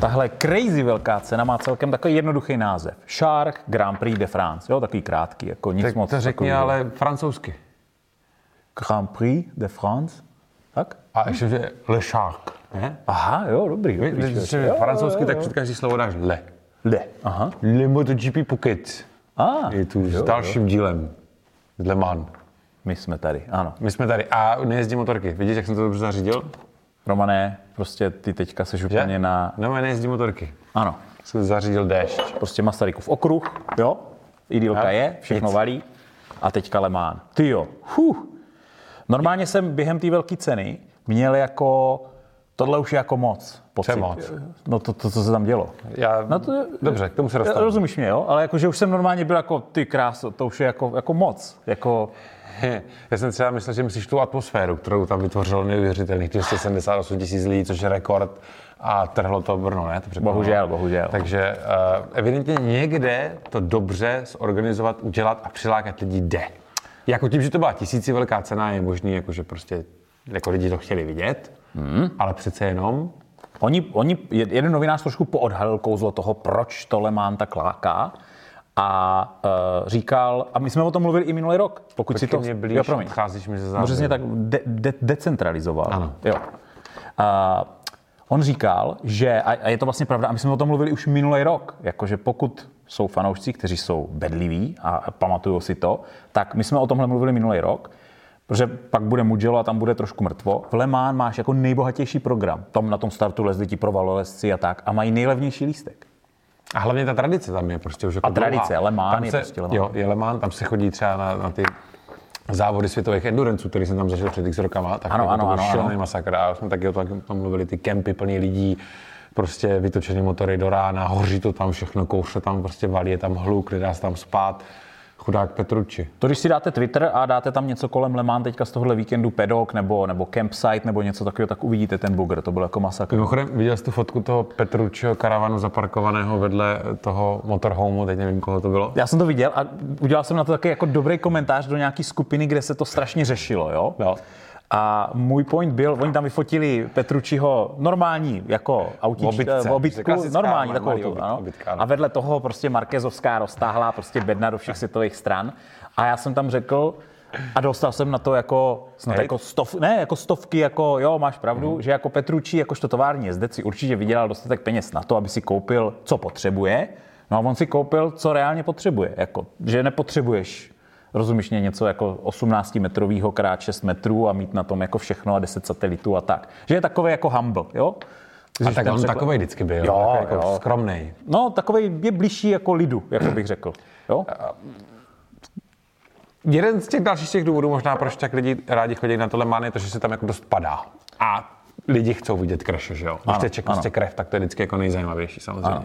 Tahle crazy velká cena má celkem takový jednoduchý název. Shark Grand Prix de France. Jo, takový krátký, jako nic Tak moc. to řekni takovýho. ale francouzsky. Grand Prix de France. Tak? A ještě, že Le Shark. Ne? Aha, jo, dobrý. dobrý Když Jo, francouzsky, jo, tak jo. před každý slovo dáš le. Le. Aha. Le MotoGP Phuket A, je tu s jo, dalším dílem. Z Le Mans. My jsme tady, ano. My jsme tady a nejezdí motorky. Vidíš, jak jsem to dobře zařídil? Romané, prostě ty teďka seš úplně na... No, nejezdí motorky. Ano, Jsem zařídil déšť. prostě Masarykův okruh, jo, idylka A? je, všechno Nic. valí a teďka Lemán. Ty jo, huh. Normálně jsem během té velké ceny měl jako, tohle už je jako moc. Pocit. moc? No to, to, co se tam dělo. Já... No to, Dobře, k tomu se dostanu. Rozumíš mě, jo? Ale jakože už jsem normálně byl jako, ty kráso, to už je jako, jako moc. Jako, Já jsem třeba myslel, že myslíš tu atmosféru, kterou tam vytvořilo neuvěřitelných 278 tisíc lidí, což je rekord a trhlo to Brno, ne? To bohužel, bohužel. Takže uh, evidentně někde to dobře zorganizovat, udělat a přilákat lidi jde. Jako tím, že to byla tisíci velká cena, je možný, jako, že prostě jako lidi to chtěli vidět, hmm. ale přece jenom Oni, oni, jeden novinář trošku poodhalil kouzlo toho, proč to Le Mans tak láká a uh, říkal, a my jsme o tom mluvili i minulý rok, pokud si Počkej, to... mě blíž, jo, promiň. odcházíš mi ze. Přesně tak de, de, decentralizoval. Ano. Jo. A on říkal, že, a, a je to vlastně pravda, a my jsme o tom mluvili už minulý rok, jakože pokud jsou fanoušci, kteří jsou bedliví a pamatují si to, tak my jsme o tomhle mluvili minulý rok, protože pak bude Mugello a tam bude trošku mrtvo. V Le Mans máš jako nejbohatější program. Tam na tom startu lezli ti provalolezci a tak a mají nejlevnější lístek. A hlavně ta tradice tam je prostě už jako A tradice, dlouhá. Le Mans Tam je se, prostě Le Mans. Jo, je Le Mans, tam se chodí třeba na, na ty závody světových endurenců, který jsem tam zažil před x rokama, tak Ano, jako ano, to byl ano, šílený ano. masakr. A jsme taky o tom, tom mluvili, ty kempy plný lidí, prostě vytočený motory do rána, hoří to tam všechno, kouře tam prostě valí, je tam hluk, nedá se tam spát. Chudák Petruči. To, když si dáte Twitter a dáte tam něco kolem Le Mans teďka z tohohle víkendu pedok nebo, nebo campsite nebo něco takového, tak uvidíte ten bugr. To byl jako masakr. Mimochodem, viděl jsi tu fotku toho Petručiho karavanu zaparkovaného vedle toho motorhomeu, teď nevím, koho to bylo. Já jsem to viděl a udělal jsem na to taky jako dobrý komentář do nějaký skupiny, kde se to strašně řešilo, jo? Jo. A můj point byl, oni tam vyfotili Petručiho normální, jako autíčka, Obytce. v obytku, normální takovou tu, obyt- ano. obytka, ano. A vedle toho prostě Markezovská roztáhlá prostě bedna do všech světových stran. A já jsem tam řekl, a dostal jsem na to jako, snad jako, stov, ne, jako stovky, jako jo, máš pravdu, Mhm. že jako Petručí, jakožto tovární jezdec si určitě vydělal dostatek peněz na to, aby si koupil, co potřebuje. No a on si koupil, co reálně potřebuje. Jako, že nepotřebuješ rozumíš mě, něco jako 18 metrového krát 6 metrů a mít na tom jako všechno a 10 satelitů a tak. Že je takový jako humble, jo? A Když tak ten on překlad- takovej vždycky byl, Jo, jako jo. skromnej. No, takový je blížší jako lidu, jako bych řekl. Jo? Jeden z těch dalších těch důvodů, možná proč tak lidi rádi chodí na tohle Man, je to, že se tam jako dost padá. A lidi chcou vidět kreše, že jo? Když Ano, teče prostě krev, tak to je vždycky jako nejzajímavější samozřejmě. Ano.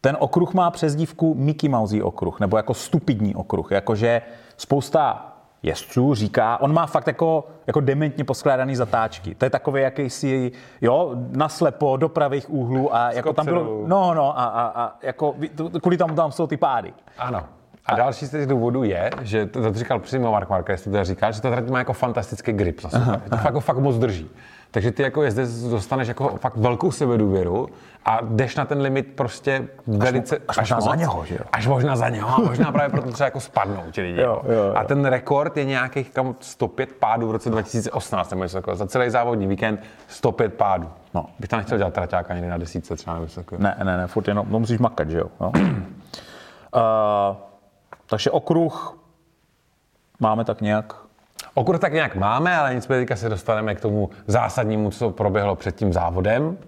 Ten okruh má přezdívku Mickey Mouse okruh, nebo jako stupidní okruh. Jakože spousta jezdců říká, on má fakt jako, jako dementně poskládaný zatáčky. To je takový jakýsi, jo, naslepo do pravých úhlů a jako tam bylo, no, no, a, a, a jako, to- kvůli tomu tam jsou ty pády. Ano. A další z těch důvodů je, že to, to říkal přímo Mark Marquez, to tady říkal, že ta trať má jako fantastický grip za sebe. To fakt, jako fakt moc drží. Takže ty jako jezdec dostaneš jako fakt velkou sebedůvěru a jdeš na ten limit prostě velice... až možná za něho, že jo? Až možná za něho a možná právě proto třeba jako spadnou ti lidi. Jo, jo, jo. A ten rekord je nějakých kam 105 pádů v roce 2018, nebo něco takového. Za celý závodní víkend 105 pádů. No. Bych tam nechtěl dělat traťáka někdy na desítce třeba nebo něco. Ne, ne, ne, furt jenom, no musíš makat, že jo. No. uh, takže okruh máme tak nějak Okruh tak nějak máme, ale nicméně teďka se dostaneme k tomu zásadnímu, co proběhlo před tím závodem.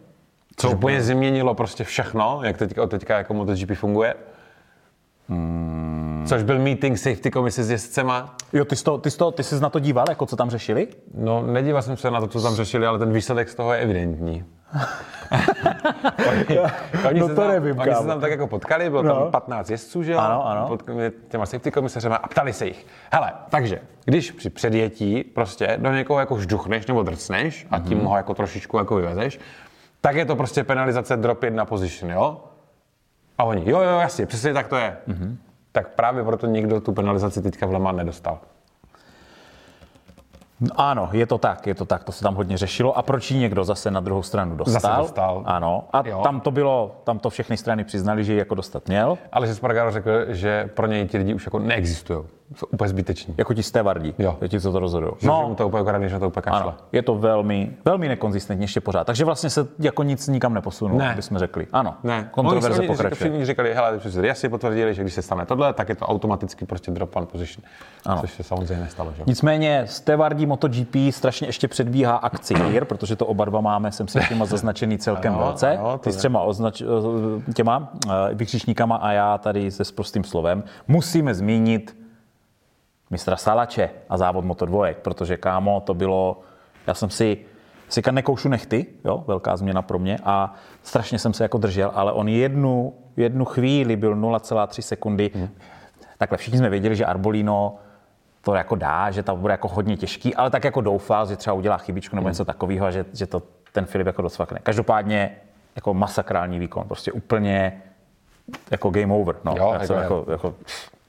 Co úplně změnilo prostě všechno, jak teďka, teďka jako MotoGP funguje. Hmm. Což byl meeting safety komise s jezdcema. Jo, ty jsi, to, ty, jsi to, ty jsi na to díval, jako co tam řešili? No, nedíval jsem se na to, co tam řešili, ale ten výsledek z toho je evidentní. Oni, oni, No se to tam, nevím, oni se tam tak jako potkali, bylo No. tam 15 jezdců, že jo? Ano, ano. Pod těma safety komisařema a ptali se jich. Hele, takže, když při předjetí prostě do někoho jako žduchneš nebo drcneš a tím ho jako trošičku jako vyvezeš, tak je to prostě penalizace drop jedna position, jo? A oni, jo, jo, jasně, přesně tak to je. Tak právě proto někdo tu penalizaci teďka v Le Mans nedostal. No, Ano, je to tak, je to tak, to se tam hodně řešilo. A proč ji někdo zase na druhou stranu dostal? Zase dostal. Ano, a Jo. tam to bylo, tam to všechny strany přiznali, že ji jako dostat měl. Ale že Spargaro řekl, že pro něj ti lidi už jako neexistují. Jsou úplně zbyteční. Jako ti stevardí, Jo. ti, co to rozhodují. Že no. mu to úplně ukradne, že to úplně kašle. Ano, je to velmi, velmi nekonzistentně ještě pořád. Takže vlastně se jako nic nikam neposunulo, Ne. bychom řekli. Ano, Ne, kontroverze oni, pokračuje. Všichni říkali, hele, jasně potvrdili, že když se stane tohle, tak je to automaticky prostě drop one position. Ano. Což se samozřejmě nestalo, že? Nicméně Stevardí MotoGP strašně ještě předbíhá akci HIR, protože to oba dva máme, jsem si těma zaznačený celkem Ano, velce. ano, Ty s třema označ, těma eh, vykřičníkama a já tady se prostým slovem. Musíme zmínit mistra Salače a závod Moto dvojek, protože kámo, to bylo, já jsem si si nekoušu nechty, jo, velká změna pro mě a strašně jsem se jako držel, ale on jednu, jednu chvíli byl 0,3 sekundy. Hmm. Takhle všichni jsme věděli, že Arbolino to jako dá, že to bude jako hodně těžký, ale tak jako doufal, že třeba udělá chybičku nebo něco takového a že, že to ten Filip jako docvakne. Každopádně jako masakrální výkon, prostě úplně jako game over. No. Jo, jako jako, jako,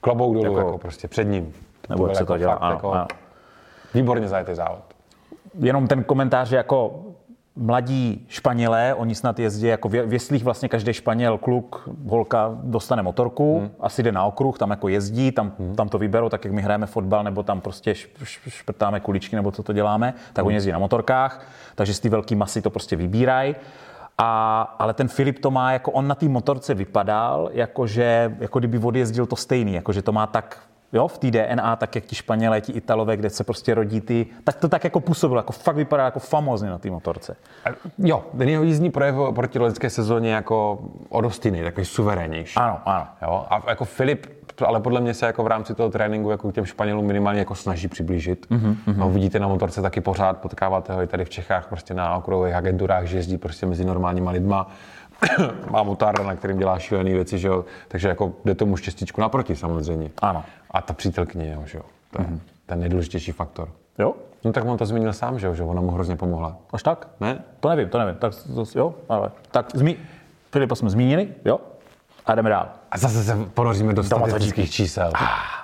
Klobouk dolů, Jako- jako, prostě před ním. Nebo jak se jako to dělá. fakt Ano, jako ano. Výborně zajetý závod. jenom ten komentář, že jako mladí Španělé, oni snad jezdí jako v jeslích vlastně každý Španěl, kluk, holka dostane motorku, hmm. asi jde na okruh, tam jako jezdí, tam, hmm. tam to vyberou, tak jak my hrajeme fotbal, nebo tam prostě šprtáme kuličky, nebo co to děláme, tak hmm. oni jezdí na motorkách, takže z ty velké masy to prostě vybírají. A, ale ten Filip to má, jako on na té motorce vypadal, jakože, jako kdyby odjezdil to stejný, jakože to má tak jo, v té DNA, tak jak ti Španělé, ti Italové, kde se prostě rodí ty, tak to tak jako působilo, jako fakt vypadá jako famózně na té motorce. A Jo, ten jeho jízdní projev proti loňské sezóně jako o dost jiný, takový suverénnější. Ano, ano. Jo, a jako Filip, ale podle mě se jako v rámci toho tréninku jako k těm Španělům minimálně jako snaží přiblížit. Mm-hmm. No, vidíte na motorce taky pořád, potkáváte ho i tady v Čechách prostě na okruhových agenturách, že jezdí prostě mezi normálníma lidma. Má motor, na kterým dělá šílené věci, že jo? takže jako jde tomu štěstíčku naproti samozřejmě. Ano. A ta přítelkyně, jo, že jo? To je mm-hmm. ten nejdůležitější faktor. Jo? No tak on to zmínil sám, že jo, že ona mu hrozně pomohla. Až tak? Ne? To nevím, to nevím. Tak to, jo, ale tak zmí... Filipa jsme zmínili, jo? A jdeme dál. A zase se ponoříme do statistických čísel.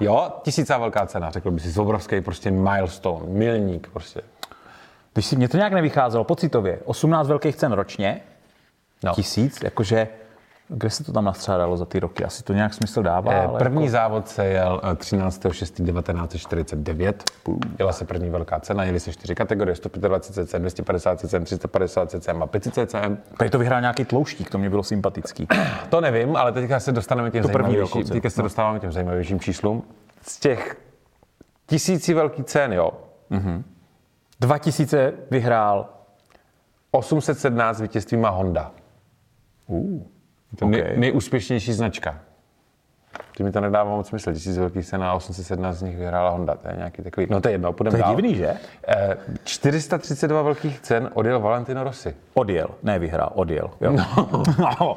Jo, tisícá velká cena, řekl by si, obrovský prostě milestone, milník prostě. Když si mě to nějak nevycházelo pocitově, 18 velkých cen ročně, No. tisíc, jakože, kde se to tam nastřádalo za ty roky? Asi to nějak smysl dává, Eh, ale První jako, závod se jel eh, 13.6.1949. Jela se první velká cena, jeli se čtyři kategorie, 125 cc, 250 cc, 350 cc a 500 cc. tady to vyhrál nějaký tlouštík, to mě bylo sympatický. To nevím, ale teďka se dostaneme k těm To první teďka se no. dostáváme k těm zajímavějším číslům. Z těch tisíci velký cen, jo, 2000 vyhrál 817 vítězství má Honda. Uh, To okay. OK. nej, nejúspěšnější značka. Ty mi to nedává moc smysl. Tisíc velkých cen a 817 z nich vyhrála Honda. To je nějaký takový. No to je jedno, půjdeme To je dál. divný, že? Eh, 432 velkých cen odjel Valentino Rossi. Odjel, ne vyhrál, odjel. Jo. No.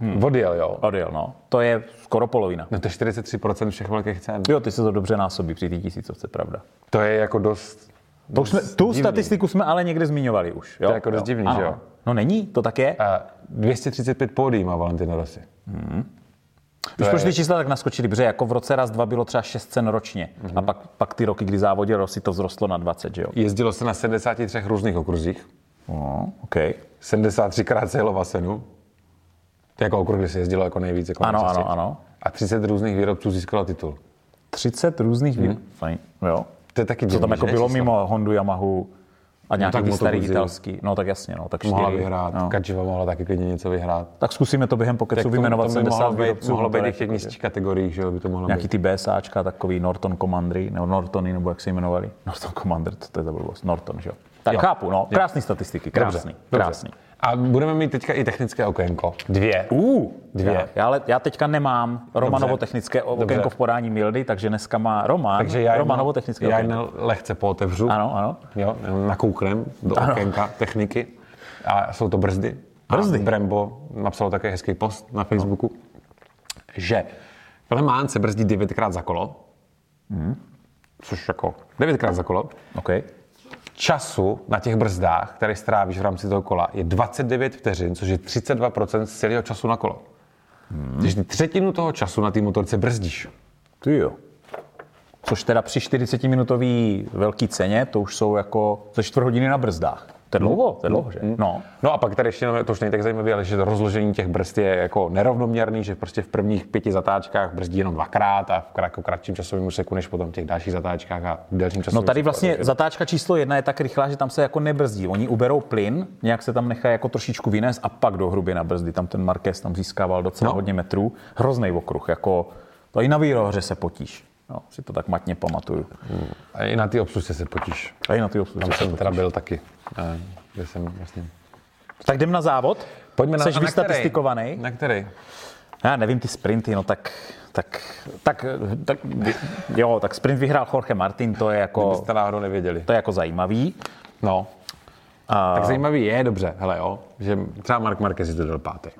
Hmm. Odjel, jo. Odjel, no. To je skoro polovina. No to je 43% všech velkých cen. Jo, ty se to dobře násobí při té tisícovce, pravda. To je jako dost... To už jsme, tu divný. statistiku jsme ale někde zmiňovali už. Jo? To je jako dost divný, Ano. že jo? No není, to tak je. Eh, 235 pódií má Valentino Rossi. Už je- proč ty čísla tak naskočili, protože jako v roce raz, dva bylo třeba 6 cen ročně. A pak, pak ty roky, kdy závodil Rossi, to vzrostlo na 20, že jo? Jezdilo se na 73 různých okruzích. No, OK. 73 krát se jelo Vasenu. To je jako okruh, kde se jezdilo jako nejvíc. Jako Ano, ano, ano. A 30 různých výrobců získalo titul. 30 různých hmm. Fajn, jo. To je taky Co tam divný, jako bylo číslo? mimo Hondu, Yamahu a nějaký tak Moto starý italský. No tak jasně, no, tak Mohla čtyři. vyhrát. No. Kačiva mohla taky klidně něco vyhrát. Tak zkusíme to během pokecu vyjmenovat to by 70 mohlo být, výrobců. mohlo být v těch jakože. nižších kategoriích, že jo, by to mohlo Nějaký být. ty BSAčka, takový Norton Commandery, nebo Nortony, nebo jak se jmenovali. Norton Commander, co to je za blbost? Norton, že jo? Tak Jo. chápu, no. Krásný statistiky, krásný, Dobře, dobře. A budeme mít teďka i technické okénko. Dvě. Uh, Dvě. Já, já, ale já teďka nemám Romanovo Dobře. technické Dobře. okénko v podání Mildy, takže dneska má Roman Takže já Romanovo technické já okénko. jedno lehce pootevřu. Ano, ano. Jo, nakouknem do ano. okénka techniky. A jsou to brzdy. Brzdy. A Brembo napsal také hezký post na Facebooku, že Le Mans se brzdí devětkrát za kolo. Což jako devětkrát za kolo. OK. Času na těch brzdách, které strávíš v rámci toho kola, je 29 vteřin, což je 32% z celého času na kolo. Hmm. Takže ty třetinu toho času na té motorce brzdíš. Ty jo. což teda při 40-minutové velké ceně, to už jsou jako ze čtvrt hodiny na brzdách. To je dlouho, to je dlouho, že? No. No a pak tady ještě, to už není tak zajímavé, ale že to rozložení těch brzd je jako nerovnoměrný, že prostě v prvních pěti zatáčkách brzdí jenom dvakrát a v jako kratším časovém úseku než potom v těch dalších zatáčkách a delším časovém No tady úseku. vlastně Takže- zatáčka číslo jedna je tak rychlá, že tam se jako nebrzdí. Oni uberou plyn, nějak se tam nechají jako trošičku vynést a pak do hruby na brzdy. Tam ten Marquez tam získával docela No. hodně metrů. Hrozný okruh, jako to i na výrohoře se potíš. No, si to tak matně pamatuju. A i na ty obslužce se potíš. A i na ty obslužce Tam se jsem potíš. teda byl taky, eh, kde jsem vlastně... Tak jdem na závod. Pojďme na, Jsi vystatistikovaný. který? Na který? Já nevím, ty sprinty, no tak, tak, tak, tak, jo, tak sprint vyhrál Jorge Martin, to je jako, Jste náhodou nevěděli. to je jako zajímavý. No. A, Tak zajímavý je, dobře, hele jo, že třeba Mark Marquez si to dal pátý.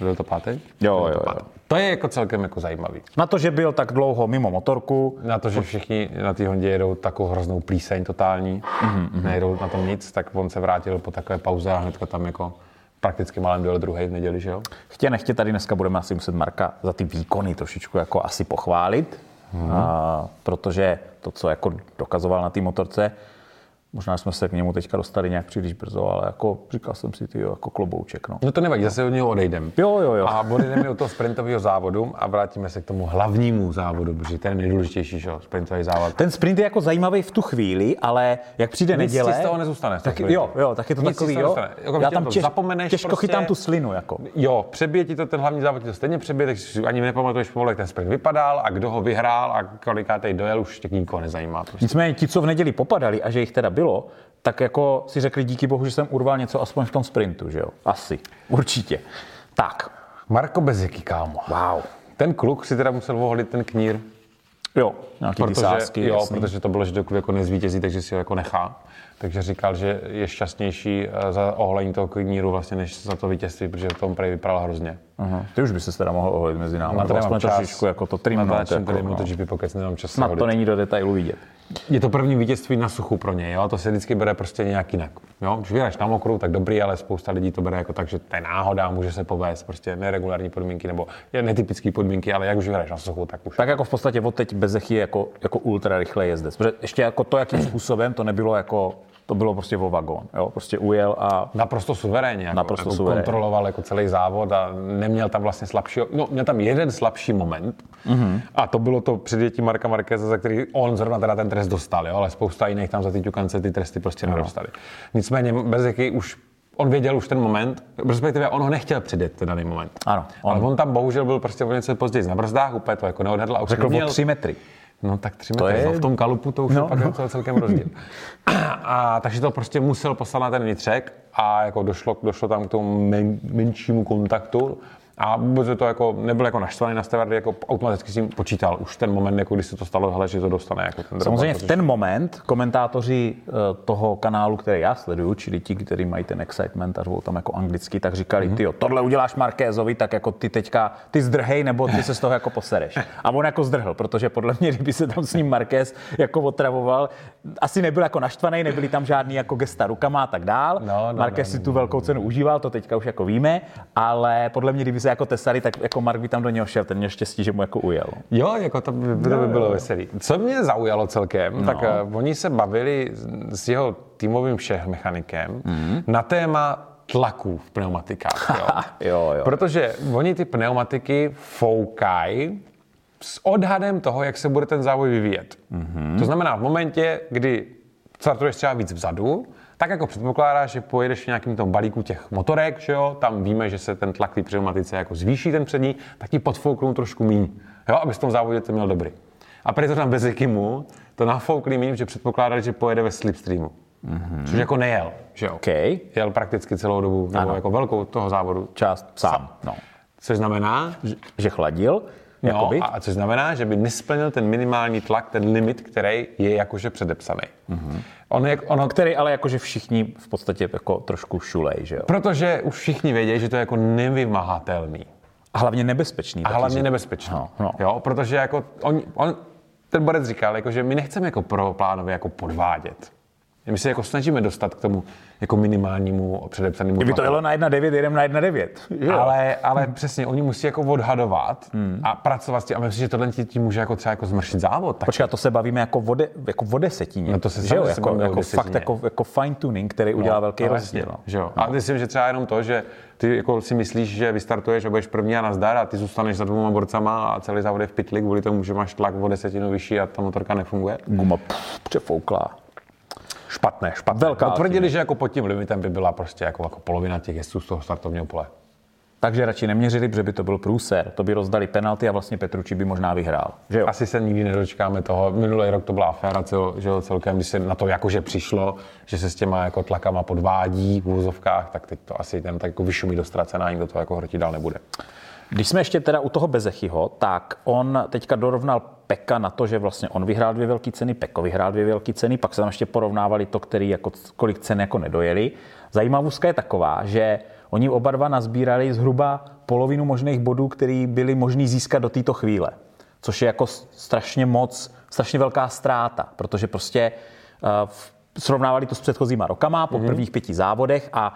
Byl to pátý? Jo, Byl jo, jo. To je jako celkem jako zajímavý. na to, že byl tak dlouho mimo motorku, Na to, že všichni na té Hondě jedou takovou hroznou plíseň totální, mm-hmm. nejedou na tom nic, tak on se vrátil po takové pauze a hnedka tam jako prakticky málem byl druhý v neděli, že jo? Chtě nechtě tady dneska budeme asi muset Marka za ty výkony trošičku jako asi pochválit, Mhm. a, protože to, co jako dokazoval na té motorce, možná jsme se k němu teďka dostali nějak příliš brzo, ale jako říkal jsem si, ty jako klobouček, no. No to nevadí, zase od něho odejdem. Jo, jo, jo. A odejdeme od toho sprintového závodu a vrátíme se k tomu hlavnímu závodu, protože ten je nejdůležitější, že jo, sprintový závod. Ten sprint je jako zajímavý v tu chvíli, ale jak přijde Nic neděle... z toho nezůstane, Tak, jo, jo, tak je to Nic takový, jo. Jako Já tam těž, zapomeneš těžko prostě. chytám tu slinu, jako. Jo, přebije ti to ten hlavní závod, ti to stejně přebije, takže si ani nepamatuješ pomalu, jak ten sprint vypadal a kdo ho vyhrál a kolikátej dojel, už tě nikoho nezajímá. Prostě. Nicméně ti, co v neděli popadali a že jich teda bylo, tak jako si řekli díky bohu, že jsem urval něco aspoň v tom sprintu, že jo? Asi. Určitě. Tak. Marko Beziky, kámo. Wow. Ten kluk si teda musel voholit ten knír, Jo, nějaký ty protože, sásky, jo, jasný. protože to bylo, že dokud jako nezvítězí, takže si ho jako nechá. Takže říkal, že je šťastnější eh, za oholení toho kníru vlastně, než za to vítězství, protože v tom prej vypadal hrozně. Aha. Ty už by se teda mohl oholit mezi námi. Na to nemám aspoň čas. trošičku jako to Na trimnout. tady Jako, no. MotoGP Pocket nemám čas Snad holit. to není do detailu vidět. Je to první vítězství na suchu pro něj, jo? to se vždycky bere prostě nějak jinak. Jo? Když vyhráš na mokru, tak dobrý, ale spousta lidí to bere jako tak, že to je náhoda, může se povést, prostě neregulární podmínky nebo je netypické podmínky, ale jak už vyhráš na suchu, tak už. Tak jako v podstatě od teď Bezechy je jako, jako ultra rychlý jezdec. Protože ještě jako to, jakým způsobem, to nebylo jako, to bylo prostě o vagón. Jo? Prostě ujel a Naprosto suverénně, jako, Naprosto jako suverénně. kontroloval jako celý závod a neměl tam vlastně slabší, no měl tam jeden slabší moment mm-hmm. a to bylo to předjetí Marka Marqueza, za který on zrovna teda ten trest dostal, jo? ale spousta jiných tam za ty ťukance ty tresty prostě nedostali. Nicméně Bezeky už On věděl už ten moment, respektive on ho nechtěl předjet ten daný moment. Ano, On... on- Ale on tam bohužel byl prostě o něco později na brzdách, úplně to jako neodhadl a už řekl neměl... o tři metry. No tak tři To metry, je- no, v tom kalupu to už No, je pak no. docela celkem rozdíl. A, takže to prostě musel poslat na ten vnitřek a jako došlo, došlo tam k tomu men, menšímu kontaktu a vůbec to jako nebyl jako naštvaný na stevardy, jako automaticky si počítal už ten moment, jako když se to stalo, hele, že to dostane jako ten drop, Samozřejmě v protože- ten moment komentátoři eh, toho kanálu, který já sleduju, čili ti, kteří mají ten excitement a řvou tam jako anglicky, tak říkali, ty tohle uděláš Markézovi, tak jako ty teďka, ty zdrhej, nebo ty se z toho jako posereš. A on jako zdrhl, protože podle mě, kdyby se tam s ním Markéz jako otravoval, asi nebyl jako naštvaný, nebyly tam žádný jako gesta rukama a tak dál. No, no, Markéz no, si no, tu velkou cenu užíval, to teďka už jako víme, ale podle mě, kdyby se jako tesali, tak jako Mark by tam do něho šel, ten měl štěstí, že mu jako ujel. Jo, jako to by, to by bylo veselý. Co mě zaujalo celkem, no. tak uh, oni se bavili s- jeho týmovým šéf mechanikem mm. na téma tlaků v pneumatikách. Jo. Jo, jo. Protože oni ty pneumatiky foukají s odhadem toho, jak se bude ten závoj vyvíjet. Mm-hmm. To znamená, v momentě, kdy startuješ třeba víc vzadu, tak jako předpokládáš, že pojedeš v nějakým tom balíku těch motorek, že jo, tam víme, že se ten tlak té pneumatice jako zvýší ten přední, tak ti podfouknou trošku míň, jo, aby v tom závodě to měl dobrý. A prý to tam bez Ekimu to nafoukli míň, že předpokládali, že pojede ve slipstreamu. Mm-hmm. Což jako nejel, že jo. OK, Jel prakticky celou dobu, nebo Ano. jako velkou toho závodu. část sám. No. Což znamená, že chladil, No, jakoby. a což znamená, že by nesplnil ten minimální tlak, ten limit, který je jakože předepsaný. Mm-hmm. On je, ono, který ale jakože všichni v podstatě jako trošku šulej, že jo? protože už všichni vědí, že to je jako nevymahatelný. A hlavně nebezpečný. A hlavně říct. nebezpečný. No, no. Jo, protože jako on, on, ten borec říkal, jako, že my nechceme jako pro plánově jako podvádět. My se jako snažíme dostat k tomu jako minimálnímu předepsanému Kdyby to jelo na 1,9, jedem na 1,9. Jo. Ale, ale přesně, oni musí jako odhadovat hmm. a pracovat s tím. A myslím, že tohle ti ti může jako třeba jako zmršit závod. Tak Počkej, to se bavíme jako o, de, jako o desetině. No to se že jo, jako, jako desetině. fakt jako, jako fine tuning, který udělá velký no, rozdíl. No. Že jo. A myslím, že třeba jenom to, že ty jako si myslíš, že vystartuješ a budeš první a nazdar a ty zůstaneš za dvěma borcama a celý závod je v pytli kvůli tomu, že máš tlak o desetinu vyšší a ta motorka nefunguje. Guma pff, přefouklá. Špatné, špatné. Velká No, tvrdili, že jako pod tím limitem by byla prostě jako, jako polovina těch jezdců z toho startovního pole. Takže radši neměřili, protože by to byl průser. To by rozdali penalty a vlastně Petruči by možná vyhrál. Že jo? Asi se nikdy nedočkáme toho. Minulý rok to byla aféra cel, že jo, celkem, když se na to jakože přišlo, že se s těma jako tlakama podvádí v úzovkách, tak teď to asi ten tak jako vyšumí do ztracená, nikdo to jako hrotit dál nebude. Když jsme ještě teda u toho Bezechyho, tak on teďka dorovnal Peka na to, že vlastně on vyhrál dvě velké ceny, Peko vyhrál dvě velké ceny, pak se tam ještě porovnávali to, který jako, kolik cen jako nedojeli. Zajímavostka je taková, že oni oba dva nazbírali zhruba polovinu možných bodů, který byly možný získat do této chvíle. Což je jako strašně moc, strašně velká ztráta, protože prostě uh, srovnávali to s předchozíma rokama po mm-hmm. prvních pěti závodech a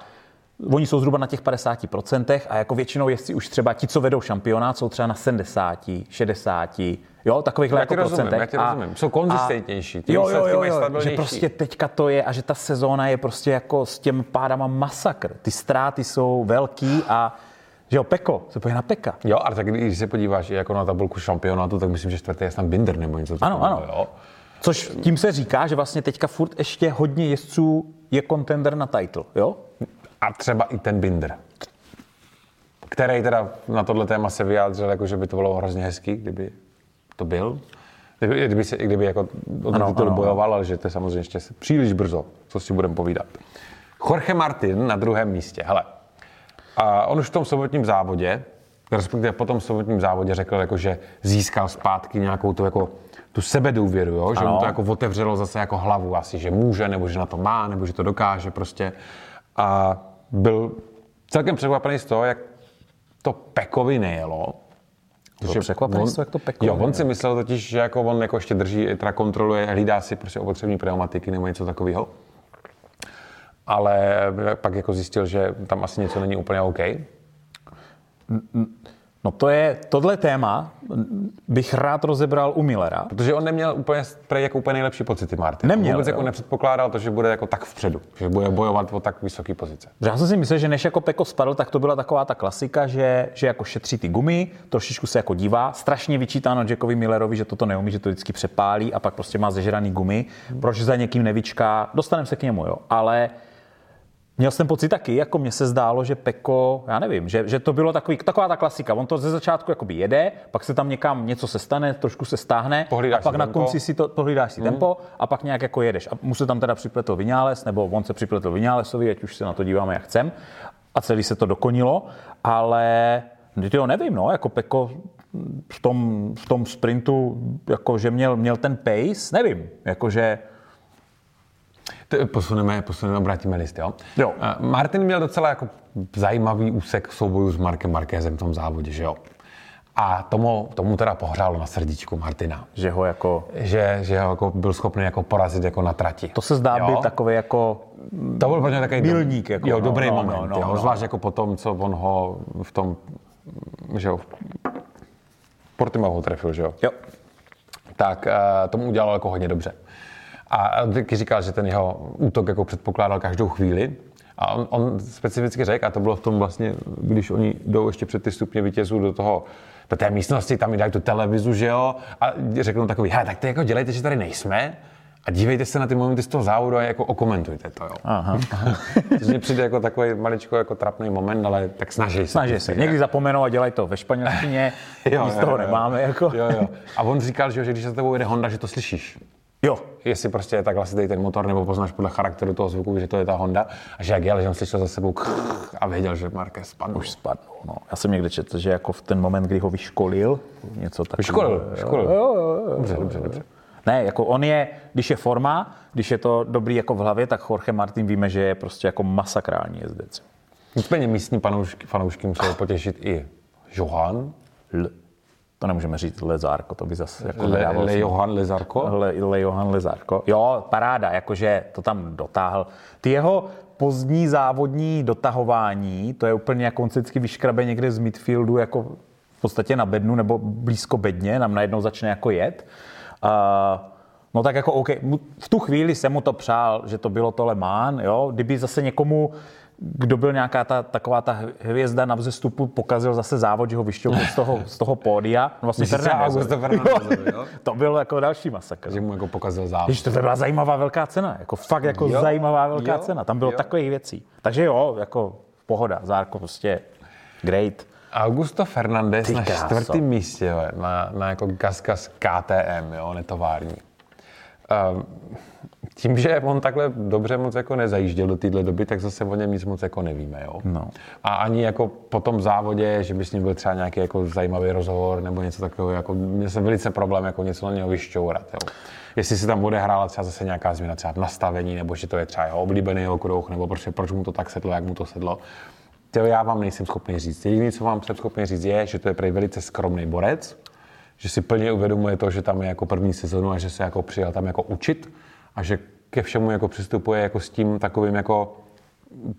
Oni jsou zhruba na těch 50% a jako většinou jezdci už třeba ti, co vedou šampionát, jsou třeba na 70, 60, jo, takových Já jako rozumím, procentech. já ti rozumím. Jsou konzistentnější, ty Jo, jo, jo, jo, že prostě teďka to je a že ta sezóna je prostě jako s těmi pádama masakr. Ty ztráty jsou velký a že jo, Peko, se pojde na Peka. Jo, ale tak když se podíváš jako na tabulku šampionátu, tak myslím, že čtvrtý je tam Binder nebo něco Ano, takového, ano. Jo. Což tím se říká, že vlastně teďka furt ještě hodně jezdců je contender na title, jo? A třeba i ten Binder, který teda na tohle téma se vyjádřil, jako že by to bylo hrozně hezký, kdyby to byl. Kdyby, kdyby, se, kdyby jako o ten titul bojoval, ale že to je samozřejmě ještě příliš brzo, co si budeme povídat. Jorge Martin na druhém místě. Hele, a on už v tom sobotním závodě, respektive po tom sobotním závodě řekl, jako, že získal zpátky nějakou tu, jako, tu sebedůvěru, jo? že Ano. mu to jako otevřelo zase jako hlavu asi, že může, nebo že na to má, nebo že to dokáže prostě. A byl celkem překvapený z toho, jak to Pekovi nejelo. Byl překvapený z toho, jak to Pekovi Jo, on nejelo. si myslel totiž, že jako on jako ještě drží, teda kontroluje, hlídá si prostě opotřební pneumatiky nebo něco takového. Ale pak jako zjistil, že tam asi něco není úplně OK. No to je, tohle téma bych rád rozebral u Millera, Protože on neměl úplně, prej jako úplně nejlepší pocity, Martin. Neměl, Vůbec jo. jako nepředpokládal to, že bude jako tak vpředu, že bude bojovat o tak vysoké pozice. Já jsem si myslel, že než jako Peko spadl, tak to byla taková ta klasika, že, že jako šetří ty gumy, trošičku se jako dívá, strašně vyčítáno Jackovi Millerovi, že toto neumí, že to vždycky přepálí a pak prostě má zežraný gumy, proč za někým nevyčká, dostaneme se k němu, jo, ale Měl jsem pocit taky, jako mně se zdálo, že Peko, já nevím, že, že to bylo takový, taková ta klasika. On to ze začátku jakoby jede, pak se tam někam něco se stane, trošku se stáhne Pohlídáš a pak na tempo. konci si to pohlídáš si tempo a pak nějak jako jedeš. A mu se tam teda připletl Vináles, nebo on se připletl Vinálesovi, ať už se na to díváme jak chcem. A celý se to dokonilo, ale jo, nevím, no, jako Peko v tom, v tom sprintu, jako že měl, měl ten pace, nevím, jakože To Posuneme, posuneme, obrátíme list, jo? Jo. Eh, Martin měl docela jako zajímavý úsek soubojů s Markem Markézem v tom závodě, že jo? A tomu, tomu teda pohřálo na srdíčku Martina. že ho jako Že, že ho jako byl schopný jako porazit jako na trati. To se zdá Jo? být takový jako To byl pro něj takový Milník, do, jako, jo, no, dobrý no, moment, no, no, jo, no. zvlášť jako po tom, co on ho v tom, že jo, Portimao ho trefil, že jo, Jo. tak uh, tomu udělal jako hodně dobře. A taky říkal, že ten jeho útok jako předpokládal každou chvíli. A on, on specificky řekl, a to bylo v tom vlastně, když oni jdou ještě před ty stupně vítězů do toho, do té místnosti, tam dají tu televizu, že jo, a řeknou takový, hele, tak ty jako dělejte, že tady nejsme, a dívejte se na ty momenty z toho závodu a jako okomentujte to, jo. Aha. Což mi přijde jako takový maličko jako trapný moment, ale tak snaží se. Snaží se. Někdy zapomenou a dělají to ve španělštině, Jo, nic z jo, toho jo. nemáme. Jako. Jo, jo. A on říkal, že, že když se tebou jede Honda, že to slyšíš. Jo. Jestli prostě je tak hlasitý ten motor, nebo poznáš podle charakteru toho zvuku, že to je ta Honda. A že jak jel, že on slyšel za sebou a věděl, že Marquez spadl. Už spadnou. No. Já jsem někde četl, že jako v ten moment, kdy ho vyškolil, něco takového. Vyškolil, vyškolil. Jo, jo, jo, jo. Dobře, dobře, dobře. Ne, jako on je, když je forma, když je to dobrý jako v hlavě, tak Jorge Martin víme, že je prostě jako masakrální jezdec. Nicméně místní fanoušky, fanoušky museli potěšit i Johan. L. to nemůžeme říct Lezárko, to by zase jako Le, nedávalo Le. Johan Lezarko? Le, Le Johan Lezárko. Jo, paráda, jakože to tam dotáhl. Ty jeho pozdní závodní dotahování, to je úplně jako on se vždycky vyškrabe někde z midfieldu jako v podstatě na bednu nebo blízko bedně, nám najednou začne jako jet. Uh, no tak jako OK, v tu chvíli jsem mu to přál, že to bylo to Le Mans, jo, kdyby zase někomu kdo byl nějaká ta, taková ta hvězda na vzestupu, pokazil zase závod, že ho vyšťoukl z toho, z toho pódia. No vlastně Fernandezovi. Jo? To byl jako další masakr. Že mu jako pokazil závod. Když to byla zajímavá velká cena, jako fakt jako Jo, zajímavá velká jo, cena. Tam bylo jo. takových věcí. Takže jo, jako pohoda, Zárko prostě great. Augusto Fernandez Ty na kráso. čtvrtém místě, jo, na, na jako Gasgas KTM, jo, netovární. Um, tím, že on takhle dobře moc jako nezajížděl do téhle doby, tak zase o něm nic moc jako nevíme. Jo? No. A ani jako po tom závodě, že by s ním byl třeba nějaký jako zajímavý rozhovor nebo něco takového, jako mě se velice problém jako něco na něho vyšťourat. Jo? Jestli se tam bude hrála třeba zase nějaká změna třeba v nastavení, nebo že to je třeba jeho oblíbený okruh, nebo prostě proč mu to tak sedlo, jak mu to sedlo. Tyjo, já vám nejsem schopný říct. Jediné, co vám jsem schopný říct, je, že to je prej velice skromný borec, že si plně uvědomuje to, že tam je jako první sezonu a že se jako přijel tam jako učit a že ke všemu jako přistupuje jako s tím takovým jako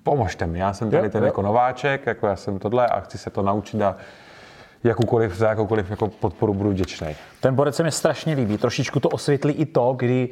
pomožte mi, já jsem tady ten jako nováček, jako já jsem tohle a chci se to naučit a jakoukoliv, za jakoukoliv jako podporu budu vděčný. Ten borec se mi strašně líbí. Trošičku to osvětlí i to, kdy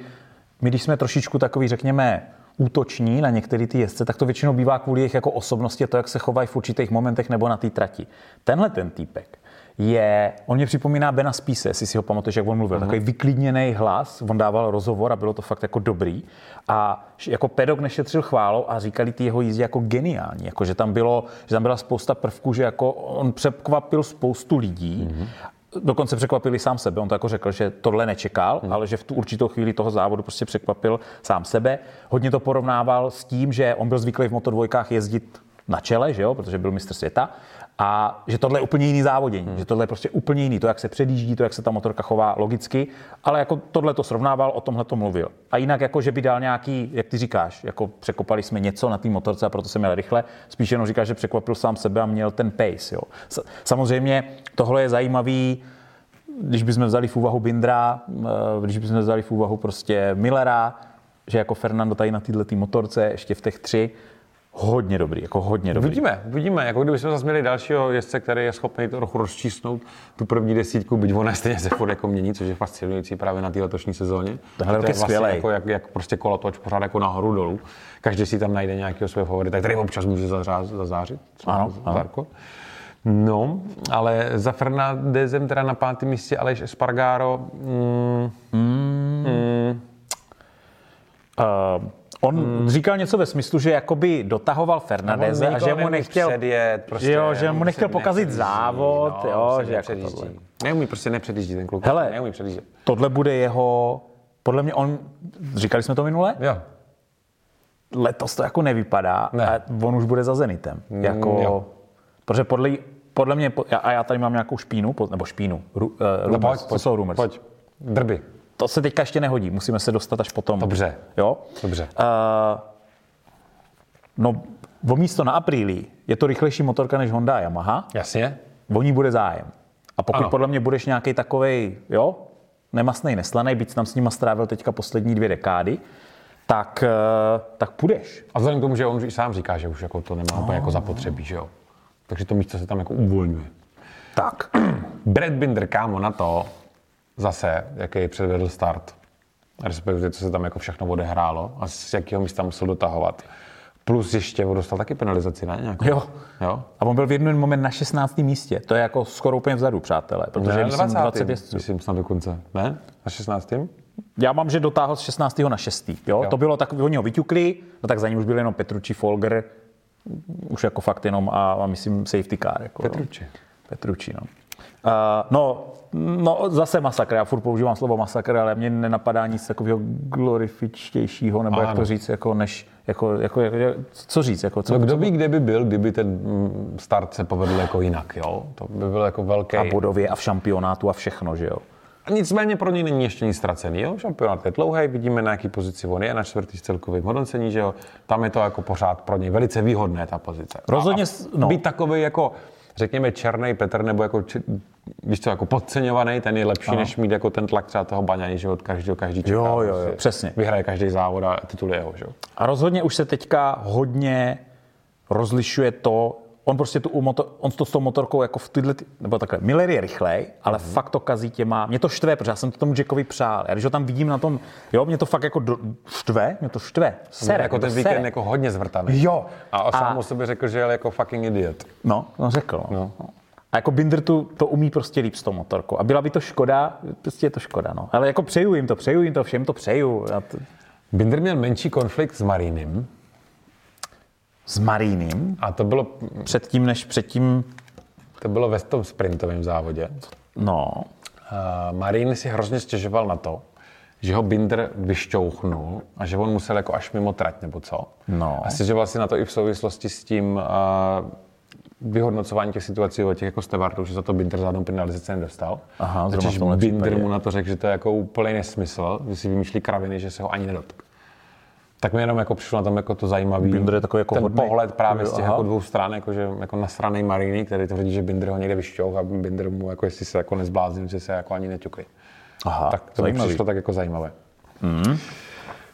my, když jsme trošičku takový, řekněme, útoční na některé ty jezdce, tak to většinou bývá kvůli jejich jako osobnosti a to, jak se chovají v určitých momentech nebo na té trati. Tenhle ten týpek je, on mě připomíná Bena Spíse, jestli si ho pamatuješ, jak on mluvil, uh-huh. takový vyklidněný hlas, on dával rozhovor a bylo to fakt jako dobrý. A jako pedok nešetřil chválou a říkali ty jeho jízdy jako geniální, jako že tam bylo, že tam byla spousta prvků, že jako on překvapil spoustu lidí uh-huh. Dokonce překvapili sám sebe. On to jako řekl, že tohle nečekal, hmm. ale že v tu určitou chvíli toho závodu prostě překvapil sám sebe. Hodně to porovnával s tím, že on byl zvyklý v motodvojkách jezdit na čele, že jo, protože byl mistr světa. A že tohle je úplně jiný závodění, hmm. že tohle je prostě úplně jiný, to, jak se předjíždí, to, jak se ta motorka chová logicky, ale jako tohle to srovnával, o tomhle to mluvil. A jinak jako, že by dal nějaký, jak ty říkáš, jako překopali jsme něco na té motorce a proto jsem měl rychle, spíš jenom říkáš, že překvapil sám sebe a měl ten pace, jo. Samozřejmě tohle je zajímavý, když bychom vzali v úvahu Bindra, eh, když bychom vzali v úvahu prostě Millera, že jako Fernando tady na této motorce, ještě v těch tři, hodně dobrý, jako hodně dobrý. Uvidíme, uvidíme. Jako kdybychom zase měli dalšího jezdce, který je schopný to trochu rozčísnout tu první desítku, byť ona stejně se furt jako mění, což je fascinující právě na té letošní sezóně. Tohle rok je vlastně skvělej. jako, jak, jak, prostě kolotoč pořád jako nahoru dolů. Každý si tam najde nějakého svého favorita, který občas může zařáz, zazářit. Ano, ano. Zarko. No, ale za Fernandezem teda na pátém místě Aleš Espargaro. Mm, Uh, on hmm. říkal něco ve smyslu, že jakoby dotahoval Fernandeze a, že mu nechtěl, předjet, prostě, jo, že mu nechtěl se pokazit nepředjíždí, závod, no, jo, se že jako tohle. Neumí prostě nepředjíždí ten kluk. Hele. Neumí předjíždět. Tohle bude jeho, podle mě on, říkali jsme to minule, Jo. letos to jako nevypadá Ne. a on už bude za Zenitem. Jako, jo. Protože podle, podle mě, a- já tady mám nějakou špínu, nebo špínu, ru, uh, No rumors, pojď, co jsou rumors. pojď. Drby. To se teďka ještě nehodí, musíme se dostat až potom. Dobře. Jo? Dobře. Uh, no, o místo na apríli je to rychlejší motorka než Honda a Yamaha, Jasně. o ní bude zájem. A pokud Ano. podle mě budeš nějaký takovej, jo, nemastnej, neslanej, byť jsi tam s nima strávil teďka poslední dvě dekády, tak, eh, tak půjdeš. A vzhledem k tomu, že on už sám říká, že už jako to nemá úplně jako zapotřebí, že jo. Takže to místo se tam jako uvolňuje. Tak. Brad Binder, kámo, na to zase, jaký předvedl start, respektive co se tam jako všechno odehrálo a z jakého místa musel dotahovat. Plus ještě dostal taky penalizaci, ne? Nějakou? Jo. jo? A on byl v jeden moment na 16. místě. To je jako skoro úplně vzadu, přátelé. Protože Ne, myslím 20 jezdců. Myslím snad dokonce. Ne? Na 16. Já mám, že dotáhl z 16. na 6. Jo? Jo. To bylo tak, oni ho vyťukli, no tak za ním už byl jenom Petrucci, Folger, už jako fakt jenom a, a myslím safety car. Jako, jo. Petrucci. Petrucci, no. Uh, no, no, zase masakr, já furt používám slovo masakr, ale mě nenapadá nic takového glorifičtějšího, nebo jak Ano. to říct, jako než, jako, jako, jako, co říct, jako, co, No kdo ví, kde by byl, kdyby ten mm, start se povedl jako jinak, jo? To by byl jako velký. a bodově a v šampionátu a všechno, že jo. A nicméně pro něj není ještě nic ztracený, jo? Šampionát je dlouhý, vidíme na jaký pozici on je, na čtvrtý z celkovým hodnocení, že jo? Tam je to jako pořád pro něj velice výhodné, ta pozice. Rozhodně A, a no. být takový jako řekněme, černý Petr, nebo jako, či- víš co, jako podceňovaný, ten je lepší, než mít jako ten tlak třeba toho Baňany, že od každého každý čeká. Jo, jo, jo, prostě přesně. Vyhraje každý závod a titul je jeho, že jo. A rozhodně už se teďka hodně rozlišuje to, on prostě tu motor, on to s tou motorkou jako v tyhle, ty- nebo takhle, Miller je rychlej, ale Mhm. mm-hmm. fakt to kazí těma, mě to štve, protože já jsem to tomu Jackovi přál. Já když ho tam vidím na tom, jo, mě to fakt jako do, štve, mě to štve, sere, jako ten víkend sere. jako hodně zvrtaný. Jo. A, A- sám o sobě řekl, že je jako fucking idiot. No, no řekl. No. No. A jako Binder tu, to umí prostě líp s tou motorkou. A byla by to škoda, prostě je to škoda, no. Ale jako přeju jim to, přeju jim to, všem to přeju. To, Binder měl menší konflikt s Marinem s Marínem, a to bylo, předtím, než předtím, to bylo ve tom sprintovém závodě. no, Uh, Marín si hrozně stěžoval na to, že ho Binder vyšťouchnul a že on musel jako až mimo trať nebo co. No. A stěžoval si na to i v souvislosti s tím uh, vyhodnocování těch situací o těch jako Stewartů, že za to Binder žádnou penalizaci nedostal. Aha, Binder případě. mu na to řekl, že to je jako úplný nesmysl, že si vymýšlí kraviny, že se ho ani nedotkl. Tak mi jenom jako přišlo na tom jako to zajímavý. Binder je takový jako ten hodnej. pohled právě z těch Aha. jako dvou stran, jakože jako nasranej Maríny, který tvrdí, že Binder ho někde vyšťouh a Binder mu jako jestli se jako nezbláznil, že se jako ani neťukli. aha, Tak to mi přišlo tak jako zajímavé.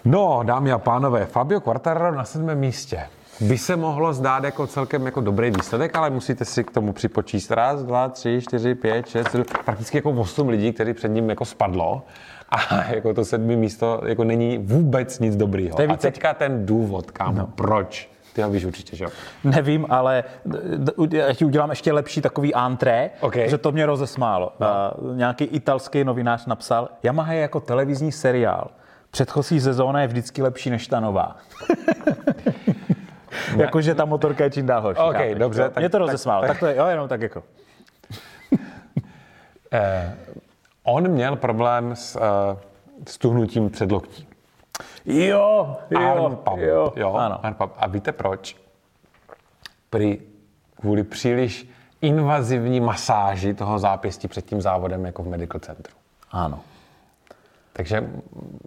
No, dámy a pánové, Fabio Quartararo na sedmém místě. By se mohlo zdát jako celkem jako dobrý výsledek, ale musíte si k tomu připočíst raz, dva, tři, čtyři, pět, šest, sedm, prakticky jako osm lidí, kteří před ním jako spadlo. A jako to sedmé místo jako není vůbec nic dobrýho. To je A více- teďka ten důvod, kam, no. proč. Ty ho víš určitě, že jo? Nevím, ale já ti udělám ještě lepší takový antré, OK. že to mě rozesmálo. No. Nějaký italský novinář napsal, Yamaha je jako televizní seriál. Předchozí sezóna je vždycky lepší než ta nová. Jakože ta motorka je čím dál horší. OK, chápeš, dobře, tak- Mě to rozesmálo. Tak, tak- to je, jo, jenom tak jako. Eh, on měl problém s, eh, s tuhnutím předloktí. Jo, Arm jo, pump, jo, jo ano. arm pump. A víte proč? Prý kvůli příliš invazivní masáži toho zápěstí před tím závodem jako v medical centru. Ano. Takže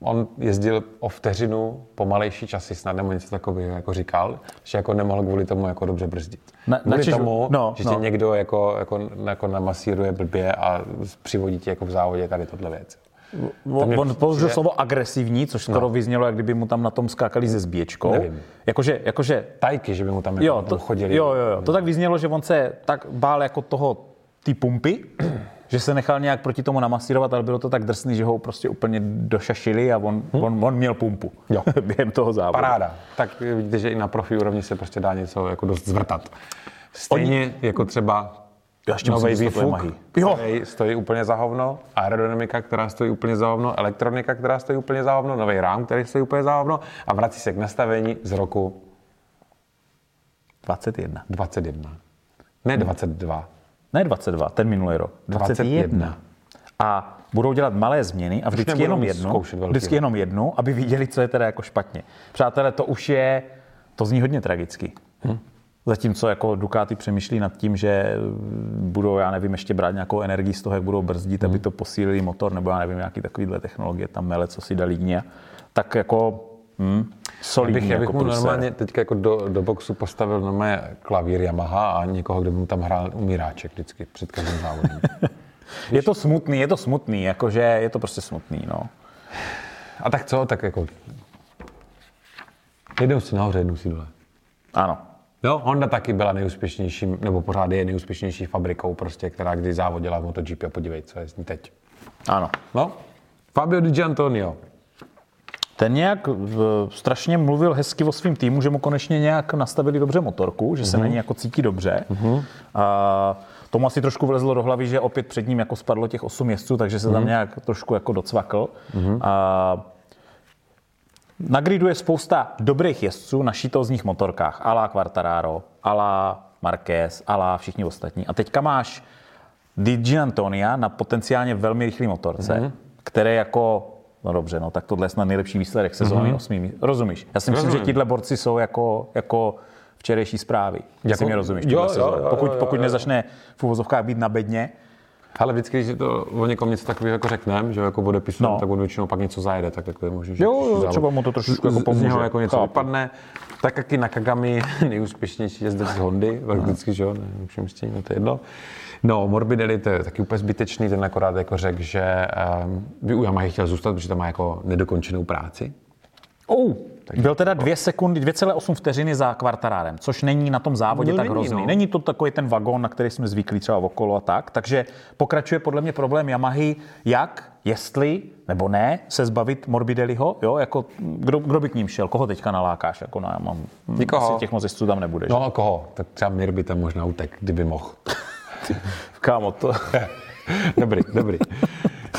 on jezdil o vteřinu pomalejší časy, snad nebo něco takového jako říkal, že jako nemohl kvůli tomu jako dobře brzdit. Na- kvůli načež- tomu, no, že tě no. někdo jako, jako, jako namasíruje blbě a přivodí tě jako v závodě tady tohle věc. On, on použil slovo agresivní, což skoro no. vyznělo, jak kdyby mu tam na tom skákali ze zbíječkou. Nevím. Jakože, jakože Tajky, že by mu tam jako Jo, tam to, chodili. jo, jo, jo. To tak vyznělo, že on se tak bál jako toho, ty pumpy, že se nechal nějak proti tomu namasírovat, ale bylo to tak drsný, že ho prostě úplně došašili a on, hm? on, on měl pumpu Jo. během toho závodu. Paráda. Tak vidíte, že i na profi úrovni se prostě dá něco jako dost zvrtat. Stejně Oni... jako třeba nový výfuk, který stojí úplně za hovno, aerodynamika, která stojí úplně za hovno, elektronika, která stojí úplně za hovno, nový rám, který stojí úplně za hovno a vrací se k nastavení z roku 21. 21. Ne 22. Ne 22, ten minulý rok. 21. 21. A budou dělat malé změny a vždycky jenom jednu, vždycky jenom jednu, aby viděli, co je teda jako špatně. Přátelé, to už je, to zní hodně tragicky. Hm. Zatímco jako Ducati přemýšlí nad tím, že budou, já nevím, ještě brát nějakou energii z toho, jak budou brzdit, Hm. aby to posílili motor, nebo já nevím, nějaký takovýhle technologie, tam mele, co si dá lígně, tak jako hm, solidní. Bych, já bych jako mu normálně teď jako do, do boxu postavil normálně klavír Yamaha a někoho, kdo by mu tam hrál umíráček vždycky před každým závodem. Je to smutný, je to smutný, jakože je to prostě smutný, no. A tak co, tak jako... Jednou si nahoře, jednou si dole. Ano. Jo, Honda taky byla nejúspěšnější, nebo pořád je nejúspěšnější fabrikou, prostě, která kdy závodila v MotoGP a podívej, co je z ní teď. Ano. No, Fabio Di Giantonio. Ten nějak v, strašně mluvil hezky o svém týmu, že mu konečně nějak nastavili dobře motorku, že se Mhm. na ní jako cítí dobře. A tomu asi trošku vlezlo do hlavy, že opět před ním jako spadlo těch 8 jezdců, takže se tam Mhm. nějak trošku jako docvakl. A na gridu je spousta dobrých jezdců na šítozních motorkách. Ala Quartararo, ala Marquez, ala všichni ostatní. A teďka máš Di Giantonia na potenciálně velmi rychlý motorce, Mhm. mm-hmm. které jako No dobře, no tak tohle je snad nejlepší výsledek sezóny mm-hmm. osmý. Rozumíš? Já si myslím, Rozumím. že tihle borci jsou jako, jako včerejší zprávy. Jako, si mě rozumíš? jo, jo, sezónu. jo, pokud, jo, jo, pokud jo. nezačne v uvozovkách být na bedně, Ale vždycky, když to o někom něco takového jako řekneme, že jako odepisujeme, no. tak on většinou pak něco zajede, tak jako je možné, že Jo, jo, třeba mu to trošičku jako z- z něho pomůže. jako něco Chápu. vypadne. Tak taky na Kagami nejúspěšnější jezdec z Hondy, prakticky, že jo, ne, všem stění, no to je jedno. No, Morbidelli, to je taky úplně zbytečný, ten akorát jako řekl, že um, by u Yamahy chtěl zůstat, protože tam má jako nedokončenou práci. Oh, byl teda dvě sekundy, 2,8 vteřiny za kvartarárem, což není na tom závodě No, tak není, hrozný. no. Není to takový ten vagón, na který jsme zvyklí třeba okolo a tak. Takže pokračuje podle mě problém Yamahy, jak, jestli nebo ne, se zbavit Morbidelliho, jo, jako kdo, kdo by k ním šel, koho teďka nalákáš, jako no, já mám, Nikoho. těch moc jezdců tam nebude, No a koho? Tak třeba Mir by tam možná utek, kdyby mohl. Kámo, to, dobrý, dobrý.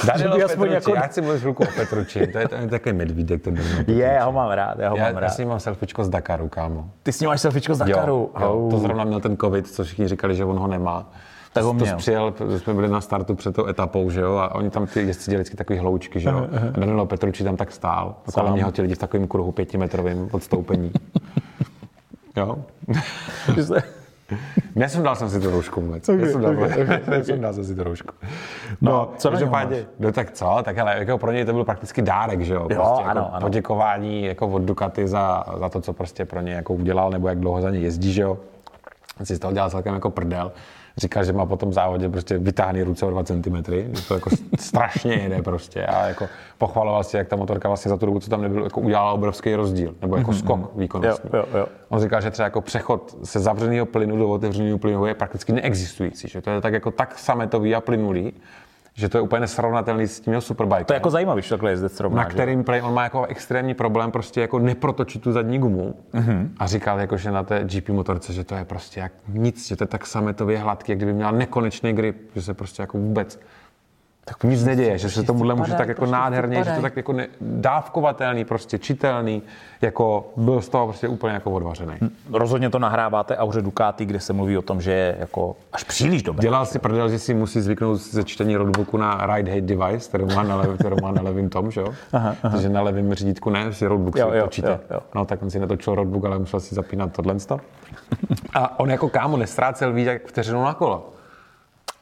Daniel by aspoň jako- já chci mluvit chvilku o Petrucci, to je, to je takový medvídek, ten je, já ho mám rád, já ho Já, mám já rád. s ním mám selfiečko z Dakaru, kámo. Ty s ním máš selfiečko z Dakaru. Jo, jo, to zrovna měl ten covid, co všichni říkali, že on ho nemá. Tak ho to měl. přijel, protože jsme byli na startu před tou etapou, že jo, a oni tam ty jezdci dělali takový hloučky, že jo. A Danilo Petrucci tam tak stál, a kolem něho ti lidi v takovém kruhu pětimetrovým odstoupení. jo. Nesundal jsem si tu roušku vůbec. Okay, Nesundal, okay, okay, nesundal jsem si tu roušku. No, co na něm každopádně, no tak co, tak hele, jako pro něj to byl prakticky dárek, že jo? Prostě Jo, jako ano, ano. Poděkování jako od Ducati za, za to, co prostě pro ně jako udělal, nebo jak dlouho za ně jezdí, že jo? Si z toho dělal celkem jako prdel. Říkal, že má po tom závodě prostě vytáhne ruce o 2 cm, to jako strašně jede prostě a jako pochvaloval si, jak ta motorka vlastně za tu dobu, co tam nebyl, jako udělala obrovský rozdíl, nebo jako skok výkonnostní. Jo, jo, jo. On říkal, že třeba jako přechod se zavřeného plynu do otevřeného plynu je prakticky neexistující, že to je tak jako tak sametový a plynulý, že to je úplně nesrovnatelný s tím jeho superbike. To je jako zajímavý, že takhle jezdec srovná. na že? kterým play, on má jako extrémní problém prostě jako neprotočit tu zadní gumu Mhm. a říkal jako, že na té GP motorce, že to je prostě jak nic, že to je tak sametově hladký, jak kdyby měla nekonečný grip, že se prostě jako vůbec tak nic neděje, že se tomuhle může tak jako prostě nádherně, že to tak jako ne, dávkovatelný, prostě čitelný, jako byl z toho prostě úplně jako odvařený. Rozhodně to nahráváte Auře Ducati, kde se mluví o tom, že je jako až příliš dobré. Dělal si prdel, že si musí zvyknout ze čtení roadbooku na ride hate device, kterou má na, lev, kterou má na levém tom, že jo? Aha, aha. Takže na levém řídítku ne, si roadbook Jo, si jo, točíte. jo, jo. No tak on si netočil roadbook, ale musel si zapínat tohle. A on jako kámo nestrácel víc jak vteřinu na kolo.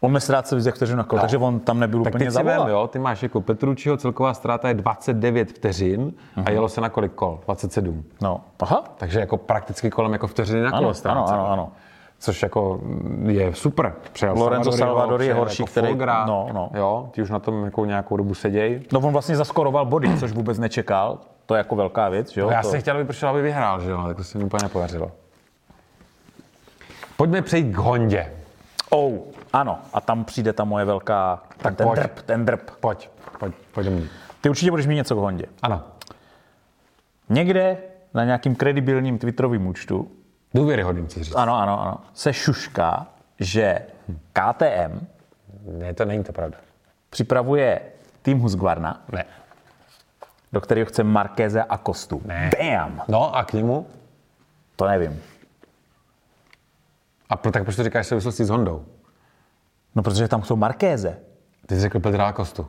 On nestrácel víc jak vteřinu na kolo, takže on tam nebyl Tak úplně zavolal. jo, ty máš jako Petrucciho, celková ztráta je 29 vteřin a jelo se na kolik kol? 27. No, aha, Takže jako prakticky kolem jako vteřiny na kolo ano, ano, ztrácel. ano, ano. Což jako je super. Přijel Lorenzo Salvadori je horší, jako který- Folgra, no, no. Jo, ti už na tom jako nějakou dobu sedějí. No on vlastně zaskoroval body, což vůbec nečekal. To je jako velká věc, že jo? No, já to... jsem chtěl, aby přišel, aby vyhrál, že jo, tak to se mi úplně nepodařilo. Pojďme přejít k Hondě. Oh, ano, a tam přijde ta moje velká, tak ten pojď. drp, ten drp. Pojď, pojď, pojďme. Ty určitě budeš mít něco k Hondě. Ano, Někde na nějakým kredibilním Twitterovým účtu, důvěryhodný chci říct. ano, ano, ano, se šušká, že KTM Ne, to není to pravda. připravuje tým Husqvarna, Ne. do kterého chce Markéze a Kostu. Ne. Bam! No a k němu? To nevím. A pro, tak proč to říkáš v souvislosti s Hondou? No, protože tam jsou Markéze. Ty jsi řekl Petra Kostu.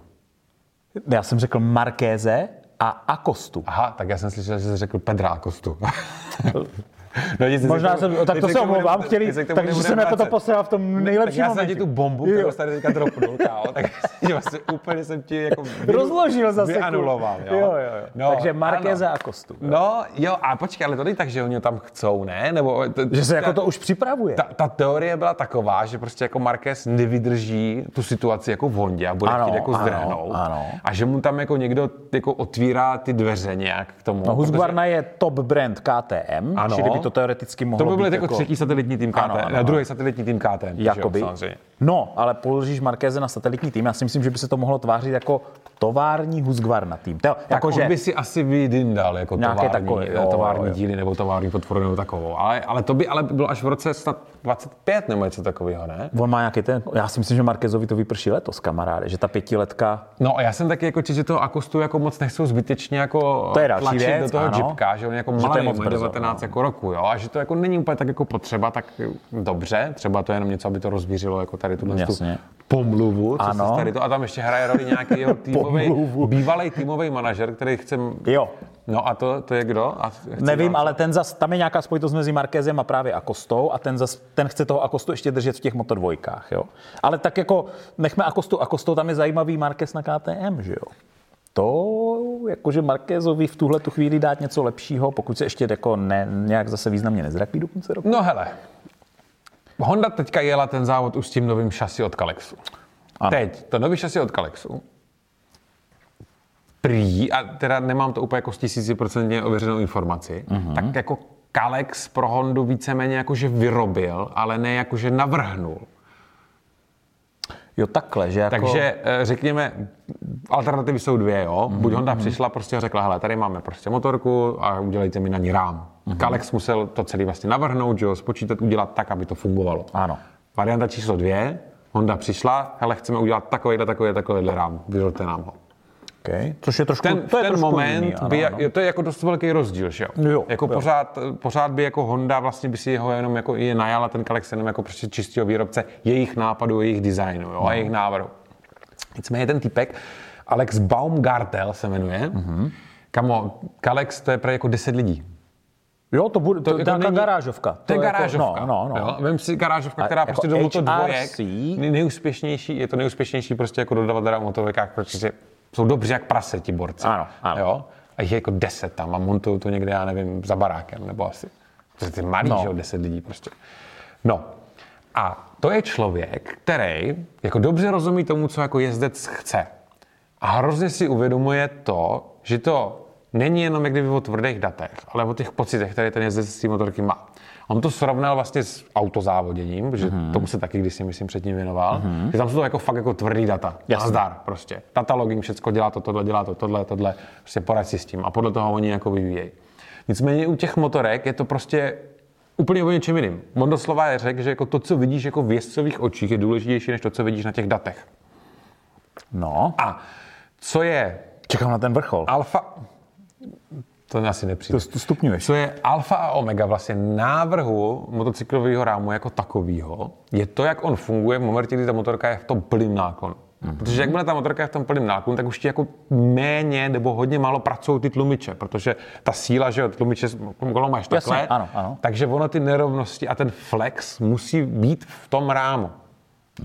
Já jsem řekl Markéze a Akostu. Aha, tak já jsem slyšel, že jsi řekl Pedra Kostu. no, nic, Možná jsem, tak to se omlouvám, chtěli, takže jsem jako to posral v tom nejlepším já jsem momentě. ti tu bombu, Jo. kterou tady teďka dropnul, kámo, tak vlastně úplně jsem ti jako vy- Rozložil zase. vyanuloval, jo. jo, jo, jo. No, takže Markéze ano. a Kostu. No, jo, a počkej, ale to není tak, že oni ho tam chcou, ne? Nebo to, Že se jako to už připravuje. ta, ta teorie byla taková, že prostě jako Marquez nevydrží tu situaci jako v Hondě a bude Ano, chtít jako zdrhnout. A že mu tam jako někdo jako otvírá ty dveře nějak k tomu. No, Husqvarna je top brand KTM, Ano. čili by to teoreticky mohlo To by byl být jako třetí satelitní tým KTM, Ano, ano, ano. druhý satelitní tým KTM. jo, Jakoby. samozřejmě. No, ale položíš Markéze na satelitní tým. Já si myslím, že by se to mohlo tvářit jako tovární Husqvarna tým. To, Tak jako, on že, by si asi vydyndal jako Nějaké tovární, takové, jo, tovární jo. díly nebo tovární podporu nebo takovou. Ale, ale to by ale bylo až v roce snad 25 nebo něco takového, ne? on má nějaký ten, já si myslím, že Markézovi to vyprší letos, kamaráde, že ta pětiletka, No a já jsem taky jako že toho Akostu jako moc nechcou zbytečně jako To je další věc, do toho ano. džipka, že on jako malý, moc má brzo, 19 jako roku, jo, a že to jako není úplně tak jako potřeba, tak dobře, třeba to je jenom něco, aby to rozvířilo jako tady tuhle tu pomluvu, co Ano. se tady to, a tam ještě hraje roli nějaký jeho týmový, bývalý týmový manažer, který chce jo, No a to, to je kdo? A Nevím, dělat- ale ten zas, tam je nějaká spojitost mezi Markézem a právě Akostou a ten, zas, ten chce toho Akostu ještě držet v těch motodvojkách. Jo? Ale tak jako nechme Akostu. Akostou tam je zajímavý Marquez na KTM, že jo? To, jakože Markézovi v tuhle tu chvíli dát něco lepšího, pokud se ještě jako ne, nějak zase významně nezrapí do konce roku. No hele, Honda teďka jela ten závod už s tím novým šasi od Kalexu. Ano. Teď, to nový šasi od Kalexu, prý, a teda nemám to úplně jako s tisíciprocentně ověřenou informaci, mm-hmm. tak jako Kalex pro Hondu víceméně jakože vyrobil, ale ne jakože navrhnul. Jo, takhle, že jako... Takže eh, řekněme, alternativy jsou dvě, jo. Buď Honda přišla prostě a řekla, hele, tady máme prostě motorku a udělejte mi na ní rám. Kalex musel to celý vlastně navrhnout, že jo, spočítat, udělat tak, aby to fungovalo. Ano. Varianta číslo dvě, Honda přišla, hele, chceme udělat takovýhle, takovýhle, takovýhle rám, vyrolte nám ho. Okay. Což je trošku, Ten, to je ten trošku moment, jiný, ano, by, ano. to je jako dost velký rozdíl, že jo? Jo, jako jo. Pořád, pořád by jako Honda vlastně by si ho jenom jako i najala ten Kalex jenom jako prostě čistého výrobce jejich nápadu, jejich designu, jo, a jejich návrhu. Nicméně ten typek, Alex Baumgartel se jmenuje, mm-hmm. kamo, Kalex to je právě jako 10 lidí. Jo, to bude, to, to jako je není- garážovka. To je jako- garážovka. No, no, no. Jo? Vem si garážovka, A která jako prostě do moto dvojek, nejúspěšnější, je to nejúspěšnější prostě jako dodavatel v motorovkách, protože jsou dobří jak prase ti borci. Ano, ano. Jo? A jich je jako deset tam a montují to někde, já nevím, za barákem nebo asi. Protože ty malý, No. no. že jo, deset lidí prostě. No. A to je člověk, který jako dobře rozumí tomu, co jako jezdec chce. A hrozně si uvědomuje to, že to není jenom jak kdyby o tvrdých datech, ale o těch pocitech, které ten jezdec z té motorky má. On to srovnal vlastně s autozávoděním, protože mm-hmm. tomu se taky kdysi, myslím, předtím věnoval, mm-hmm. že tam jsou to jako fakt jako tvrdý data. Jasně. Nazdar prostě. Data logging, všecko dělá to, tohle, dělá to, tohle, tohle, prostě poraď si s tím. A podle toho oni jako vyvíjejí. Nicméně u těch motorek je to prostě úplně o něčem jiným. On doslova je řekl, že jako to, co vidíš jako v jezdcových očích, je důležitější, než to, co vidíš na těch datech. no. A co je Čekám na ten vrchol. alfa... To asi nepřijde. To, to stupňuješ. Co je alfa a omega vlastně návrhu motocyklového rámu jako takového, je to, jak on funguje v momentě, kdy ta motorka je v tom plným náklonu. Mm-hmm. Protože jakmile ta motorka je v tom plným náklonu, tak už ti jako méně nebo hodně málo pracují ty tlumiče, protože ta síla, že jo, tlumiče kolo máš Jasně, takhle, ano, ano. takže ono ty nerovnosti a ten flex musí být v tom rámu.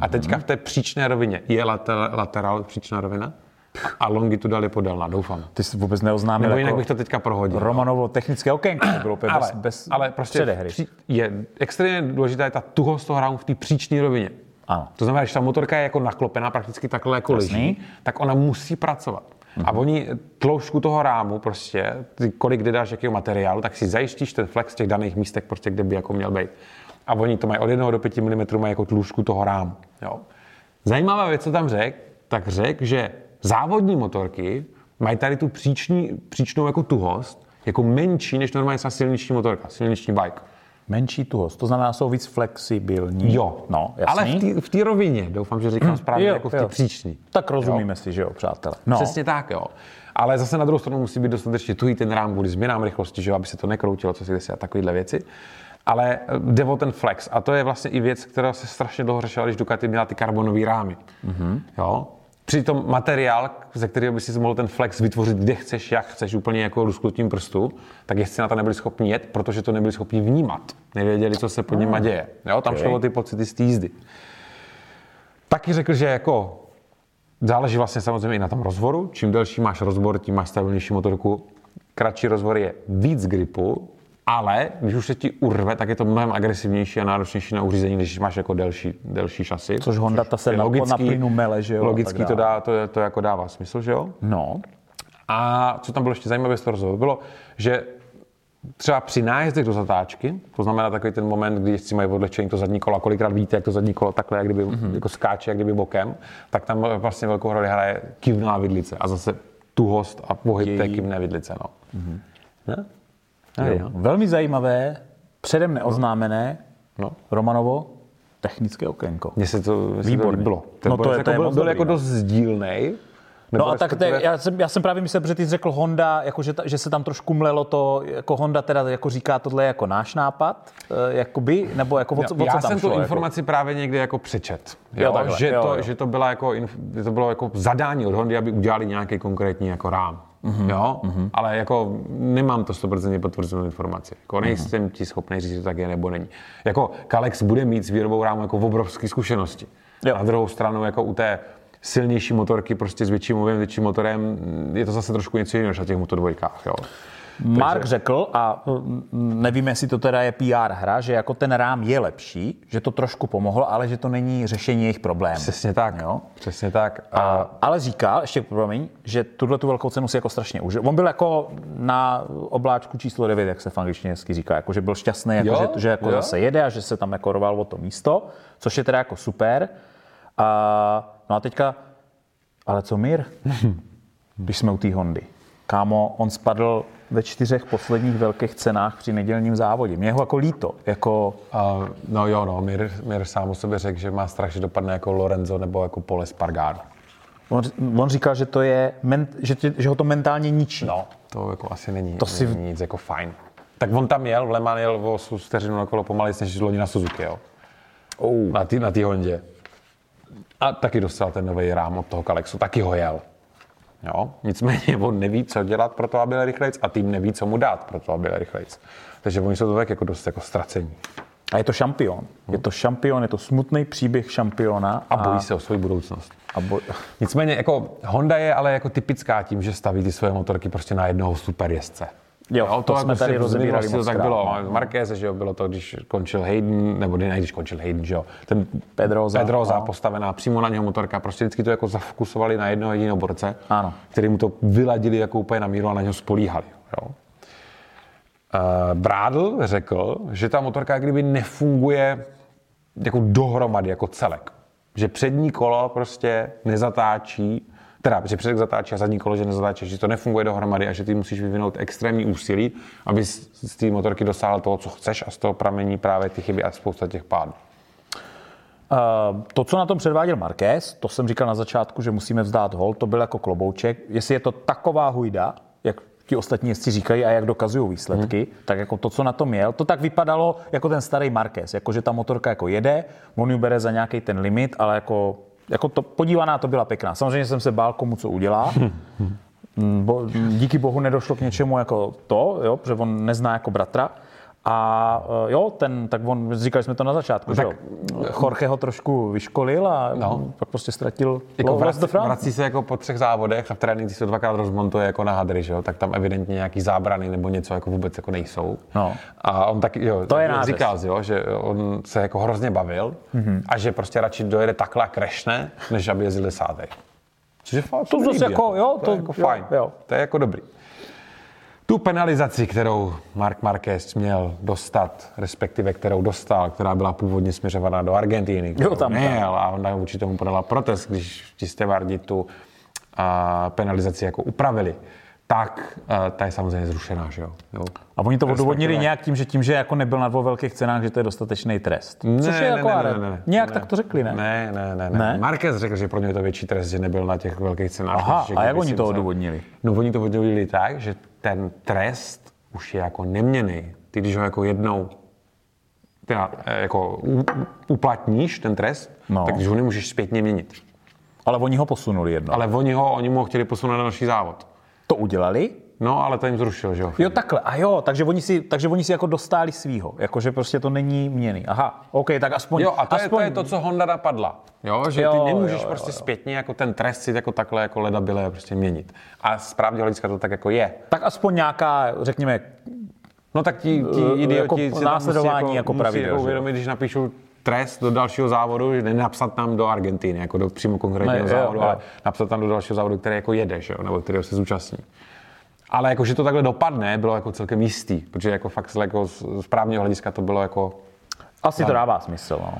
A teďka v té příčné rovině je later, lateral příčná rovina a longitudal je podélná, doufám. Ty jsi vůbec neoznámil Nebo jinak jako bych to teďka prohodil. Romanovo technické okénko. Bylo úplně ale, bez, bez ale prostě předehry. při, je extrémně důležitá je ta tuhost toho rámu v té příčné rovině. Ano. To znamená, že ta motorka je jako naklopená prakticky takhle jako Jasný. leží, tak ona musí pracovat. A oni tloušku toho rámu prostě, ty, kolik kde dáš jakého materiálu, tak si zajistíš ten flex v těch daných místech, prostě, kde by jako měl být. A oni to mají od 1 do 5 mm mají jako tloušku toho rámu. Jo. Zajímavá věc, co tam řek, tak řek, že závodní motorky mají tady tu příční, příčnou jako tuhost, jako menší než normálně třeba silniční motorka, silniční bike. Menší tuhost, to znamená, jsou víc flexibilní. Jo, No, jasný. ale v té rovině, doufám, že říkám správně, Jo, jako v té jo. příčný. Tak rozumíme si, že jo, přátelé. No, Přesně tak, jo. Ale zase na druhou stranu musí být dostatečně tuhý ten rám kvůli změnám rychlosti, že jo, aby se to nekroutilo, co si kdysi a takovéhle věci. Ale eh, jde o ten flex a to je vlastně i věc, která se strašně dlouho řešila, když Ducati měla ty karbonové rámy. Mm-hmm. Jo? Přitom materiál, ze kterého by si mohl ten flex vytvořit, kde chceš, jak chceš, úplně jako lusknutím prstu, tak jezdci na to nebyli schopni jet, protože to nebyli schopni vnímat. Nevěděli, co se pod nima děje. Jo? Tam Okay. šlo ty pocity z té jízdy. Taky řekl, že jako záleží vlastně samozřejmě i na tom rozvoru. Čím delší máš rozbor, tím máš stabilnější motorku. Kratší rozvor je víc gripu, ale když už se ti urve, tak je to mnohem agresivnější a náročnější na uřízení, když máš jako delší, delší šasy. Což Honda ta se je na, plynu mele, že jo. Logicky to, dá, to, to jako dává smysl, že jo? No, A co tam bylo ještě zajímavé z toho rozhovoru, bylo, že třeba při nájezdech do zatáčky, to znamená takový ten moment, kdy jezdci mají odlečení to zadní kolo a kolikrát víte, jak to zadní kolo takhle, jak kdyby mm-hmm. jako skáče, jak kdyby bokem, tak tam vlastně velkou roli hraje kivná vidlice a zase tuhost a pohyb té Její- kivné vidlice. No. Mm-hmm. Ne? Jo. jo. Velmi zajímavé, předem neoznámené, No. Romanovo technické okénko. Mně se to, Výborný. líbilo. Ten No to je- jako to je byl, byl dobrý, jako no. dost sdílnej. No a tak to je, já, jsem, já jsem právě myslel, protože ty jsi řekl Honda, jako že, ta, že se tam trošku mlelo to, jako Honda teda jako říká, tohle je jako náš nápad, eh, jakoby, nebo jako o, co, o co já tam jsem šlo? tu jako? informaci právě někde jako přečet. Jo, Jo, takhle, že, jo, to, jo. že, to byla jako, že to bylo jako zadání od Hondy, aby udělali nějaký konkrétní jako rám. Mm-hmm. Jo, mm-hmm. ale jako nemám to 100% potvrzenou informaci. Jako nejsem mm-hmm. ti schopný říct, že tak je nebo není. Jako Kalex bude mít s výrobou rámu jako obrovské zkušenosti. Jo. Na druhou stranu jako u té silnější motorky prostě s větším větším motorem, je to zase trošku něco jiného než na těch motodvojkách. Jo. Mark Takže... řekl, a mm, nevím, jestli to teda je PR hra, že jako ten rám je lepší, že to trošku pomohlo, ale že to není řešení jejich problémů. Přesně tak. Jo? Přesně tak. A... A, ale říkal, ještě promiň, že tuhle tu velkou cenu si jako strašně užil. On byl jako na obláčku číslo 9, jak se v angličtině hezky říká, jako že byl šťastný, jako že, že jako jo? zase jede a že se tam jako roval o to místo, což je teda jako super. A, no a teďka, ale co Mir? Když jsme u té Hondy. Kámo, on spadl ve čtyřech posledních velkých cenách při nedělním závodě. Mě ho jako líto. Jako... Uh, no jo, no, Mir, Mir sám o sobě řekl, že má strach, že dopadne jako Lorenzo nebo jako Pole Spargaro. On, on říkal, že, to je, že, že ho to mentálně ničí. No, to jako asi není, to si... není nic jako fajn. Tak on tam jel, v Le Mans jel o vteřinu na kolo pomalej, než loni na Suzuki, jo. Oh. Na té na Hondě. A taky dostal ten nový rám od toho Kalexu, taky ho jel. Jo? Nicméně on neví, co dělat pro to, aby byl rychlejc a tým neví, co mu dát pro to, aby byl rychlejc. Takže oni jsou to tak jako dost jako ztracení. A je to šampion. Je to šampion, je to smutný příběh šampiona. A, a bojí se o svou budoucnost. A boj... Nicméně jako Honda je ale jako typická tím, že staví ty svoje motorky prostě na jednoho super jezdce. Jo, jo to, to jsme tady rozebírali moc tak bylo. No. Marquez, že jo, bylo to, když končil Hayden, nebo ne, když končil Hayden, že jo, ten Pedroza, Pedroza no. postavená přímo na něho motorka, prostě vždycky to jako zafokusovali na jednoho jediného borce, ano. který mu to vyladili jako úplně na míru a na něho spolíhali. Jo. Uh, Brádl řekl, že ta motorka kdyby nefunguje jako dohromady, jako celek. Že přední kolo prostě nezatáčí teda, že předek zatáčí a zadní kolo, že nezatáčí, že to nefunguje dohromady a že ty musíš vyvinout extrémní úsilí, aby z té motorky dosáhl toho, co chceš a z toho pramení právě ty chyby a spousta těch pádů. Uh, to, co na tom předváděl Marquez, to jsem říkal na začátku, že musíme vzdát hol, to byl jako klobouček. Jestli je to taková hujda, jak ti ostatní jezdci říkají a jak dokazují výsledky, hmm. tak jako to, co na tom měl, to tak vypadalo jako ten starý Marquez, jako že ta motorka jako jede, on ji bere za nějaký ten limit, ale jako jako to, podívaná to byla pěkná. Samozřejmě jsem se bál, komu co udělá. Bo, díky bohu nedošlo k něčemu jako to, jo, protože on nezná jako bratra. A eh, jo, ten, tak on, říkali jsme to na začátku, no, že jo. Jorge ho trošku vyškolil a no. pak prostě ztratil jako vrací, vrací se jako po třech závodech a v tréninci se dvakrát rozmontuje jako na hadry, že jo, tak tam evidentně nějaký zábrany nebo něco jako vůbec jako nejsou. No. A on taky, jo, to je říkal, jo, že on se jako hrozně bavil mm-hmm. a že prostě radši dojede takhle a krešne, než aby jezdil desátý. Což je fakt, to zase jako, jo, to, to je jako jo, fajn. Jo. To je jako dobrý. Tu penalizaci, kterou Mark Marquez měl dostat, respektive kterou dostal, která byla původně směřovaná do Argentíny, jo, tam, měl a ona vůči tomu podala protest, když ti stevardi tu a, penalizaci jako upravili, tak a, ta je samozřejmě zrušená, že jo. jo. A oni to odůvodnili nějak tím, že tím, že jako nebyl na dvou velkých cenách, že to je dostatečný trest. Ne, Což je jako ne, ne, ne, ne, Nějak ne, tak to řekli, ne? Ne, ne, ne. ne. ne? Marquez řekl, že pro ně je to větší trest, že nebyl na těch velkých cenách. Aha, a jak oni to odůvodnili? No oni to odůvodnili tak, že ten trest už je jako neměný. Ty, když ho jako jednou teda, eh, jako uplatníš ten trest, no. tak když ho nemůžeš zpětně měnit. Ale oni ho posunuli jedno. Ale oni ho, oni mu ho chtěli posunout na další závod. To udělali? No, ale to jim zrušil, že jo? Jo, takhle. A jo, takže oni si, takže oni si jako dostali svýho. Jakože prostě to není měný. Aha, OK, tak aspoň... Jo, a to, aspoň... je, to je to, co Honda napadla. Jo, že jo, ty nemůžeš jo, prostě jo, jo. zpětně jako ten trest si jako takhle jako leda byle prostě měnit. A z právního hlediska to tak jako je. Tak aspoň nějaká, řekněme, No tak ti, ti jako idioti jako si následování musí, jako, jako pravidel, jako uvědomit, když napíšu trest do dalšího závodu, že nenapsat tam do Argentiny, jako do přímo konkrétního ne, závodu, jo, ale napsat tam do dalšího závodu, který jako jede, že jo, nebo kterého se zúčastní. Ale jako, že to takhle dopadne, bylo jako celkem jistý, protože jako fakt jako z právního hlediska to bylo jako... Asi to dává smysl, no.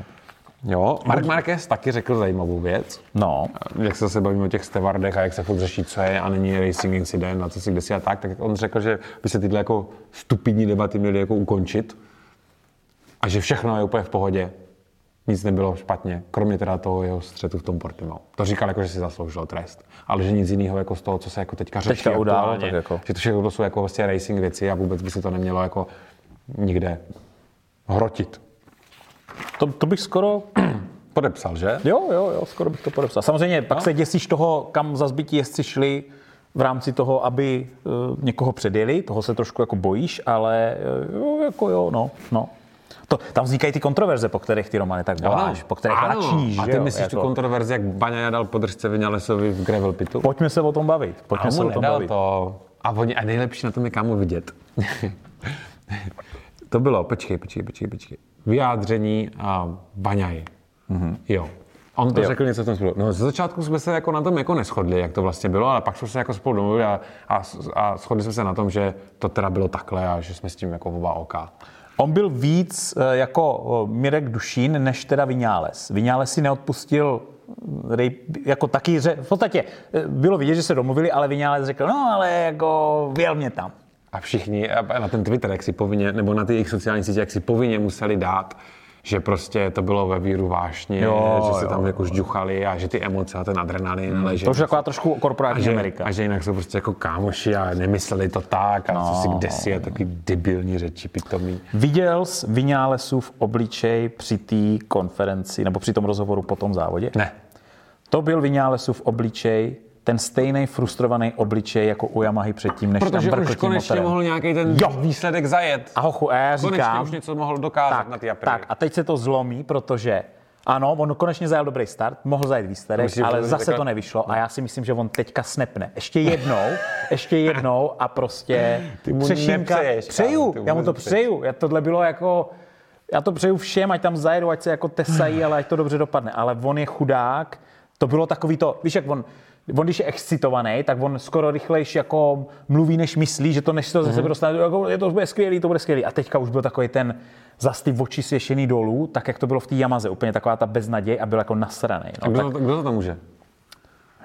Jo, Mark Marquez taky řekl zajímavou věc. No. Jak se zase bavíme o těch stevardech a jak se furt řeší, co je a není racing incident a co si kde si a tak, tak on řekl, že by se tyhle jako stupidní debaty měly jako ukončit a že všechno je úplně v pohodě. Nic nebylo špatně, kromě teda toho jeho střetu v tom Portimao. To říkal jako, že si zasloužil trest, ale že nic jiného jako z toho, co se jako teďka řeší teďka událo, tak jako. že to všechno jsou jako vlastně racing věci a vůbec by se to nemělo jako nikde hrotit. To, to bych skoro podepsal, že? Jo, jo, jo, skoro bych to podepsal. Samozřejmě pak no. se děsíš toho, kam za zbytí jezdci šli, v rámci toho, aby uh, někoho předjeli, toho se trošku jako bojíš, ale uh, jo, jako jo, no, no. To, tam vznikají ty kontroverze, po kterých ty Romany tak voláš, po kterých ano. račíš, A ty jo, myslíš jako. tu kontroverzi, jak Baňa dal podržce Vinalesovi v gravel pitu? Pojďme se o tom bavit, pojďme A se o tom bavit. to. A, oni, a nejlepší na tom je kámo vidět. to bylo, počkej, počkej, počkej, počkej. Vyjádření a Baňaj. Mm-hmm. Jo. On to Jo. řekl něco v tom spolu. No, ze začátku jsme se jako na tom jako neschodli, jak to vlastně bylo, ale pak jsme se jako spolu domluvili a, a, a shodli jsme se na tom, že to teda bylo takhle a že jsme s tím jako oba oka. On byl víc eh, jako eh, Mirek Dušín, než teda Viňáles. Viňáles si neodpustil eh, jako taky, ře, v podstatě bylo vidět, že se domluvili, ale Viňáles řekl, no ale jako věl mě tam. A všichni a na ten Twitter, jak si povinně, nebo na ty jejich sociální sítě, jak si povinně museli dát, že prostě to bylo ve víru vášně, Jo, že se jo, tam jako žduchali a že ty emoce a ten adrenalin, ale že, To už je taková trošku a korporátní že, Amerika. a že jinak jsou prostě jako kámoši a nemysleli to tak a no. co si kde si a taky debilní řeči pitomí. Viděl jsi Viňálesův obličej při té konferenci, nebo při tom rozhovoru po tom závodě? Ne. To byl Viňálesův obličej, ten stejný frustrovaný obličej jako u Yamahy předtím, než Protože tam brkl už konečně motorem. mohl nějaký ten Jo. výsledek zajet. A hochu, a já konečně říkám, už něco mohl dokázat tak, na ty Aprilie. tak, a teď se to zlomí, protože ano, on konečně zajel dobrý start, mohl zajet výsledek, Myslíš, že ale zase takhle- to nevyšlo a já si myslím, že on teďka snepne. Ještě jednou, ještě jednou a prostě Ty mu nepřeješ, přeju, já mu to přeju. Já, tohle bylo jako, já to přeju všem, ať tam zajedou, ať se jako tesají, ale ať to dobře dopadne. Ale on je chudák, to bylo takový to, víš, jak on, on když je excitovaný, tak on skoro rychlejš jako mluví, než myslí, že to než to ze sebe dostane, jako, je to bude skvělý, to bude skvělý. A teďka už byl takový ten zas ty oči svěšený dolů, tak jak to bylo v té Yamaze, úplně taková ta beznaděj a byl jako nasraný. A No, kdo, tak, to, kdo to tam může?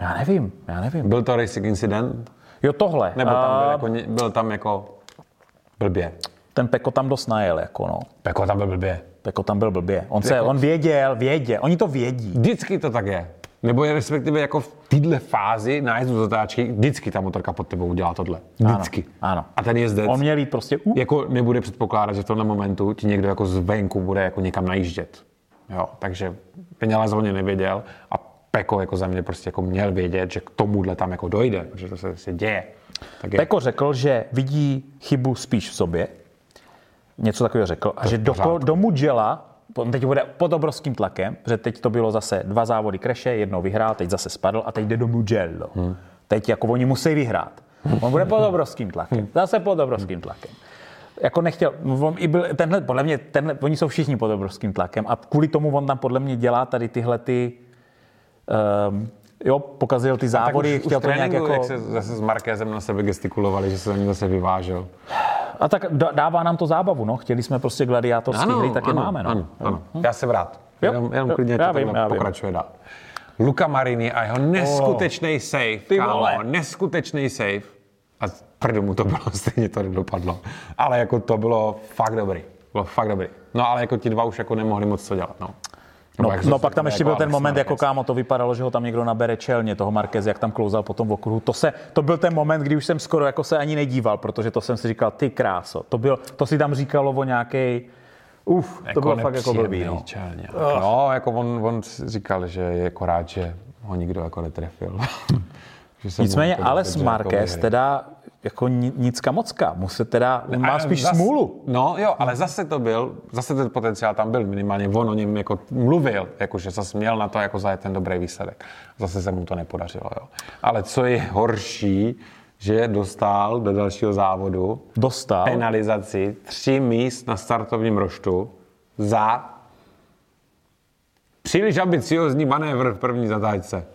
já nevím, já nevím. Byl to racing incident? Jo, tohle. Nebo tam byl jako, byl tam jako blbě? Ten Peko tam dost najel, jako no. Peko tam byl blbě. Peko tam byl blbě. On, se, Jako- on věděl, věděl, oni to vědí. Vždycky to tak je. Nebo je respektive jako v této fázi nájezdu do zatáčky, vždycky ta motorka pod tebou udělá tohle. Vždycky. ano. A ten jezdec On měl jít prostě u... jako nebude předpokládat, že v tomhle momentu ti někdo jako zvenku bude jako někam najíždět. Jo, takže Peněla zvolně nevěděl a Peko jako za mě prostě jako měl vědět, že k tomuhle tam jako dojde, že to se, se děje. Tak je, Peko řekl, že vidí chybu spíš v sobě. Něco takového řekl. A že do, do Mugello, on teď bude pod obrovským tlakem, že teď to bylo zase dva závody kreše, jednou vyhrál, teď zase spadl a teď jde do Mugello. Hmm. Teď jako oni musí vyhrát. On bude pod obrovským tlakem. Zase pod obrovským tlakem. Jako nechtěl, on i byl, tenhle, podle mě, tenhle, oni jsou všichni pod obrovským tlakem a kvůli tomu on tam podle mě dělá tady tyhle ty, um, jo, pokazil ty závody, už, chtěl to nějak jako... jak se zase s Markézem na sebe gestikulovali, že se za ní zase vyvážel. A tak dá- dává nám to zábavu, no. Chtěli jsme prostě gladiátorské hry, tak je máme, no. Ano, ano. Já jsem rád. Jo, Jenom, jenom jo, klidně já vím, já pokračuje dál. Luka Marini a jeho neskutečný save, ty kámo, vole. neskutečný save. A prdu mu to bylo, stejně to nedopadlo. Ale jako to bylo fakt dobrý. Bylo fakt dobrý. No ale jako ti dva už jako nemohli moc co dělat, no. No, jak no pak tam ještě byl ten Alex moment, jako kámo, to vypadalo, že ho tam někdo nabere čelně, toho Marquez, jak tam klouzal po tom okruhu. To, se, to byl ten moment, kdy už jsem skoro jako se ani nedíval, protože to jsem si říkal, ty kráso. To, byl, to si tam říkalo o nějaký, uf, to bylo fakt jako blbý. No. nepříjemný čelňák. No, jako on, on říkal, že je jako rád, že ho nikdo jako netrefil. Nicméně jako Ales dobře Marquez jako teda jako ni- nicka mocka, mu se teda, on má spíš zas- smůlu. No jo, ale zase to byl, zase ten potenciál tam byl, minimálně on o něm jako mluvil, jakože zase měl na to jako zajet ten dobrý výsledek. Zase se mu to nepodařilo, jo. Ale co je horší, že dostal do dalšího závodu Dostal. penalizaci tři míst na startovním roštu za příliš ambiciozní manévr v první zatáčce.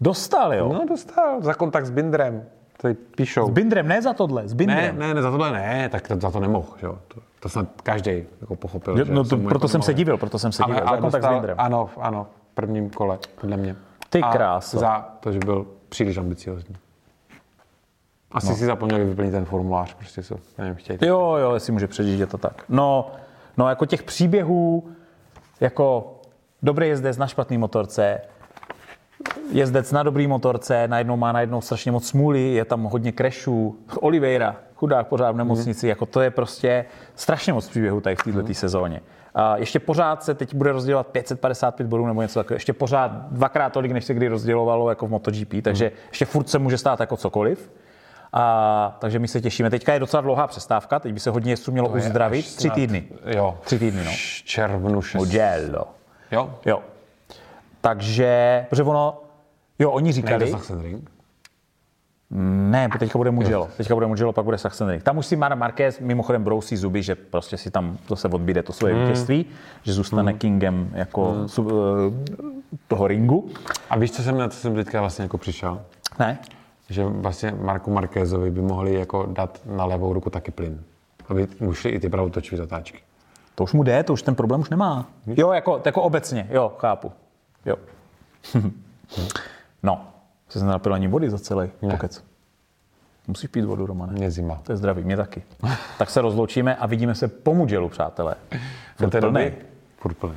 Dostal, jo. No dostal za kontakt s Bindrem. Tady píšou. S Bindrem, ne za tohle, s Ne, Bindrem. ne, ne, za tohle ne, tak to, za to nemohl, že jo. To, to snad každý jako pochopil. Jo, no to, mu proto jako jsem se divil, proto jsem se ale, divil. ale kontakt s dostal, Bindrem. ano, ano, v prvním kole, podle mě. Ty A kráso. Za to, že byl příliš ambiciozní. Asi no. si zapomněli vyplnit ten formulář, prostě co něm chtějí. Jo, jo, jestli může předjíždět to tak. No, no jako těch příběhů, jako dobrý jezdec na špatný motorce, jezdec na dobrý motorce, najednou má najednou strašně moc smůly, je tam hodně crashů. Oliveira, chudák pořád v nemocnici, jako to je prostě strašně moc příběhů tady v této mm. sezóně. A ještě pořád se teď bude rozdělovat 555 bodů nebo něco takového. Ještě pořád dvakrát tolik, než se kdy rozdělovalo jako v MotoGP, takže ještě furt se může stát jako cokoliv. A, takže my se těšíme. Teďka je docela dlouhá přestávka, teď by se hodně jezdců mělo uzdravit. Tři týdny. Jo. Tři týdny, no. Červnu 6. Mugello. Jo? Jo. Takže, protože ono, jo, oni říkali... Nejde Sachsenring? Ne, teďka bude Mugello. Teďka bude Mugello, pak bude Sachsenring. Tam už si Mar Marquez mimochodem brousí zuby, že prostě si tam zase odbíde to svoje Hmm. vítězství, že zůstane kingem jako su, eh, toho ringu. A víš, co jsem na co jsem teďka vlastně jako přišel? Ne? Že vlastně Marku Markézovi by mohli jako dát na levou ruku taky plyn. Aby mu šly i ty pravotočové zatáčky. To už mu jde, to už ten problém už nemá. Jo, jako, jako obecně, jo, chápu. Jo. no, jsi se nenapil ani vody za celý pokec. Musíš pít vodu, Romane. Mě zima. To je zdravý, mě taky. tak se rozloučíme a vidíme se po Mugellu, přátelé. Té Plnej. furt plný.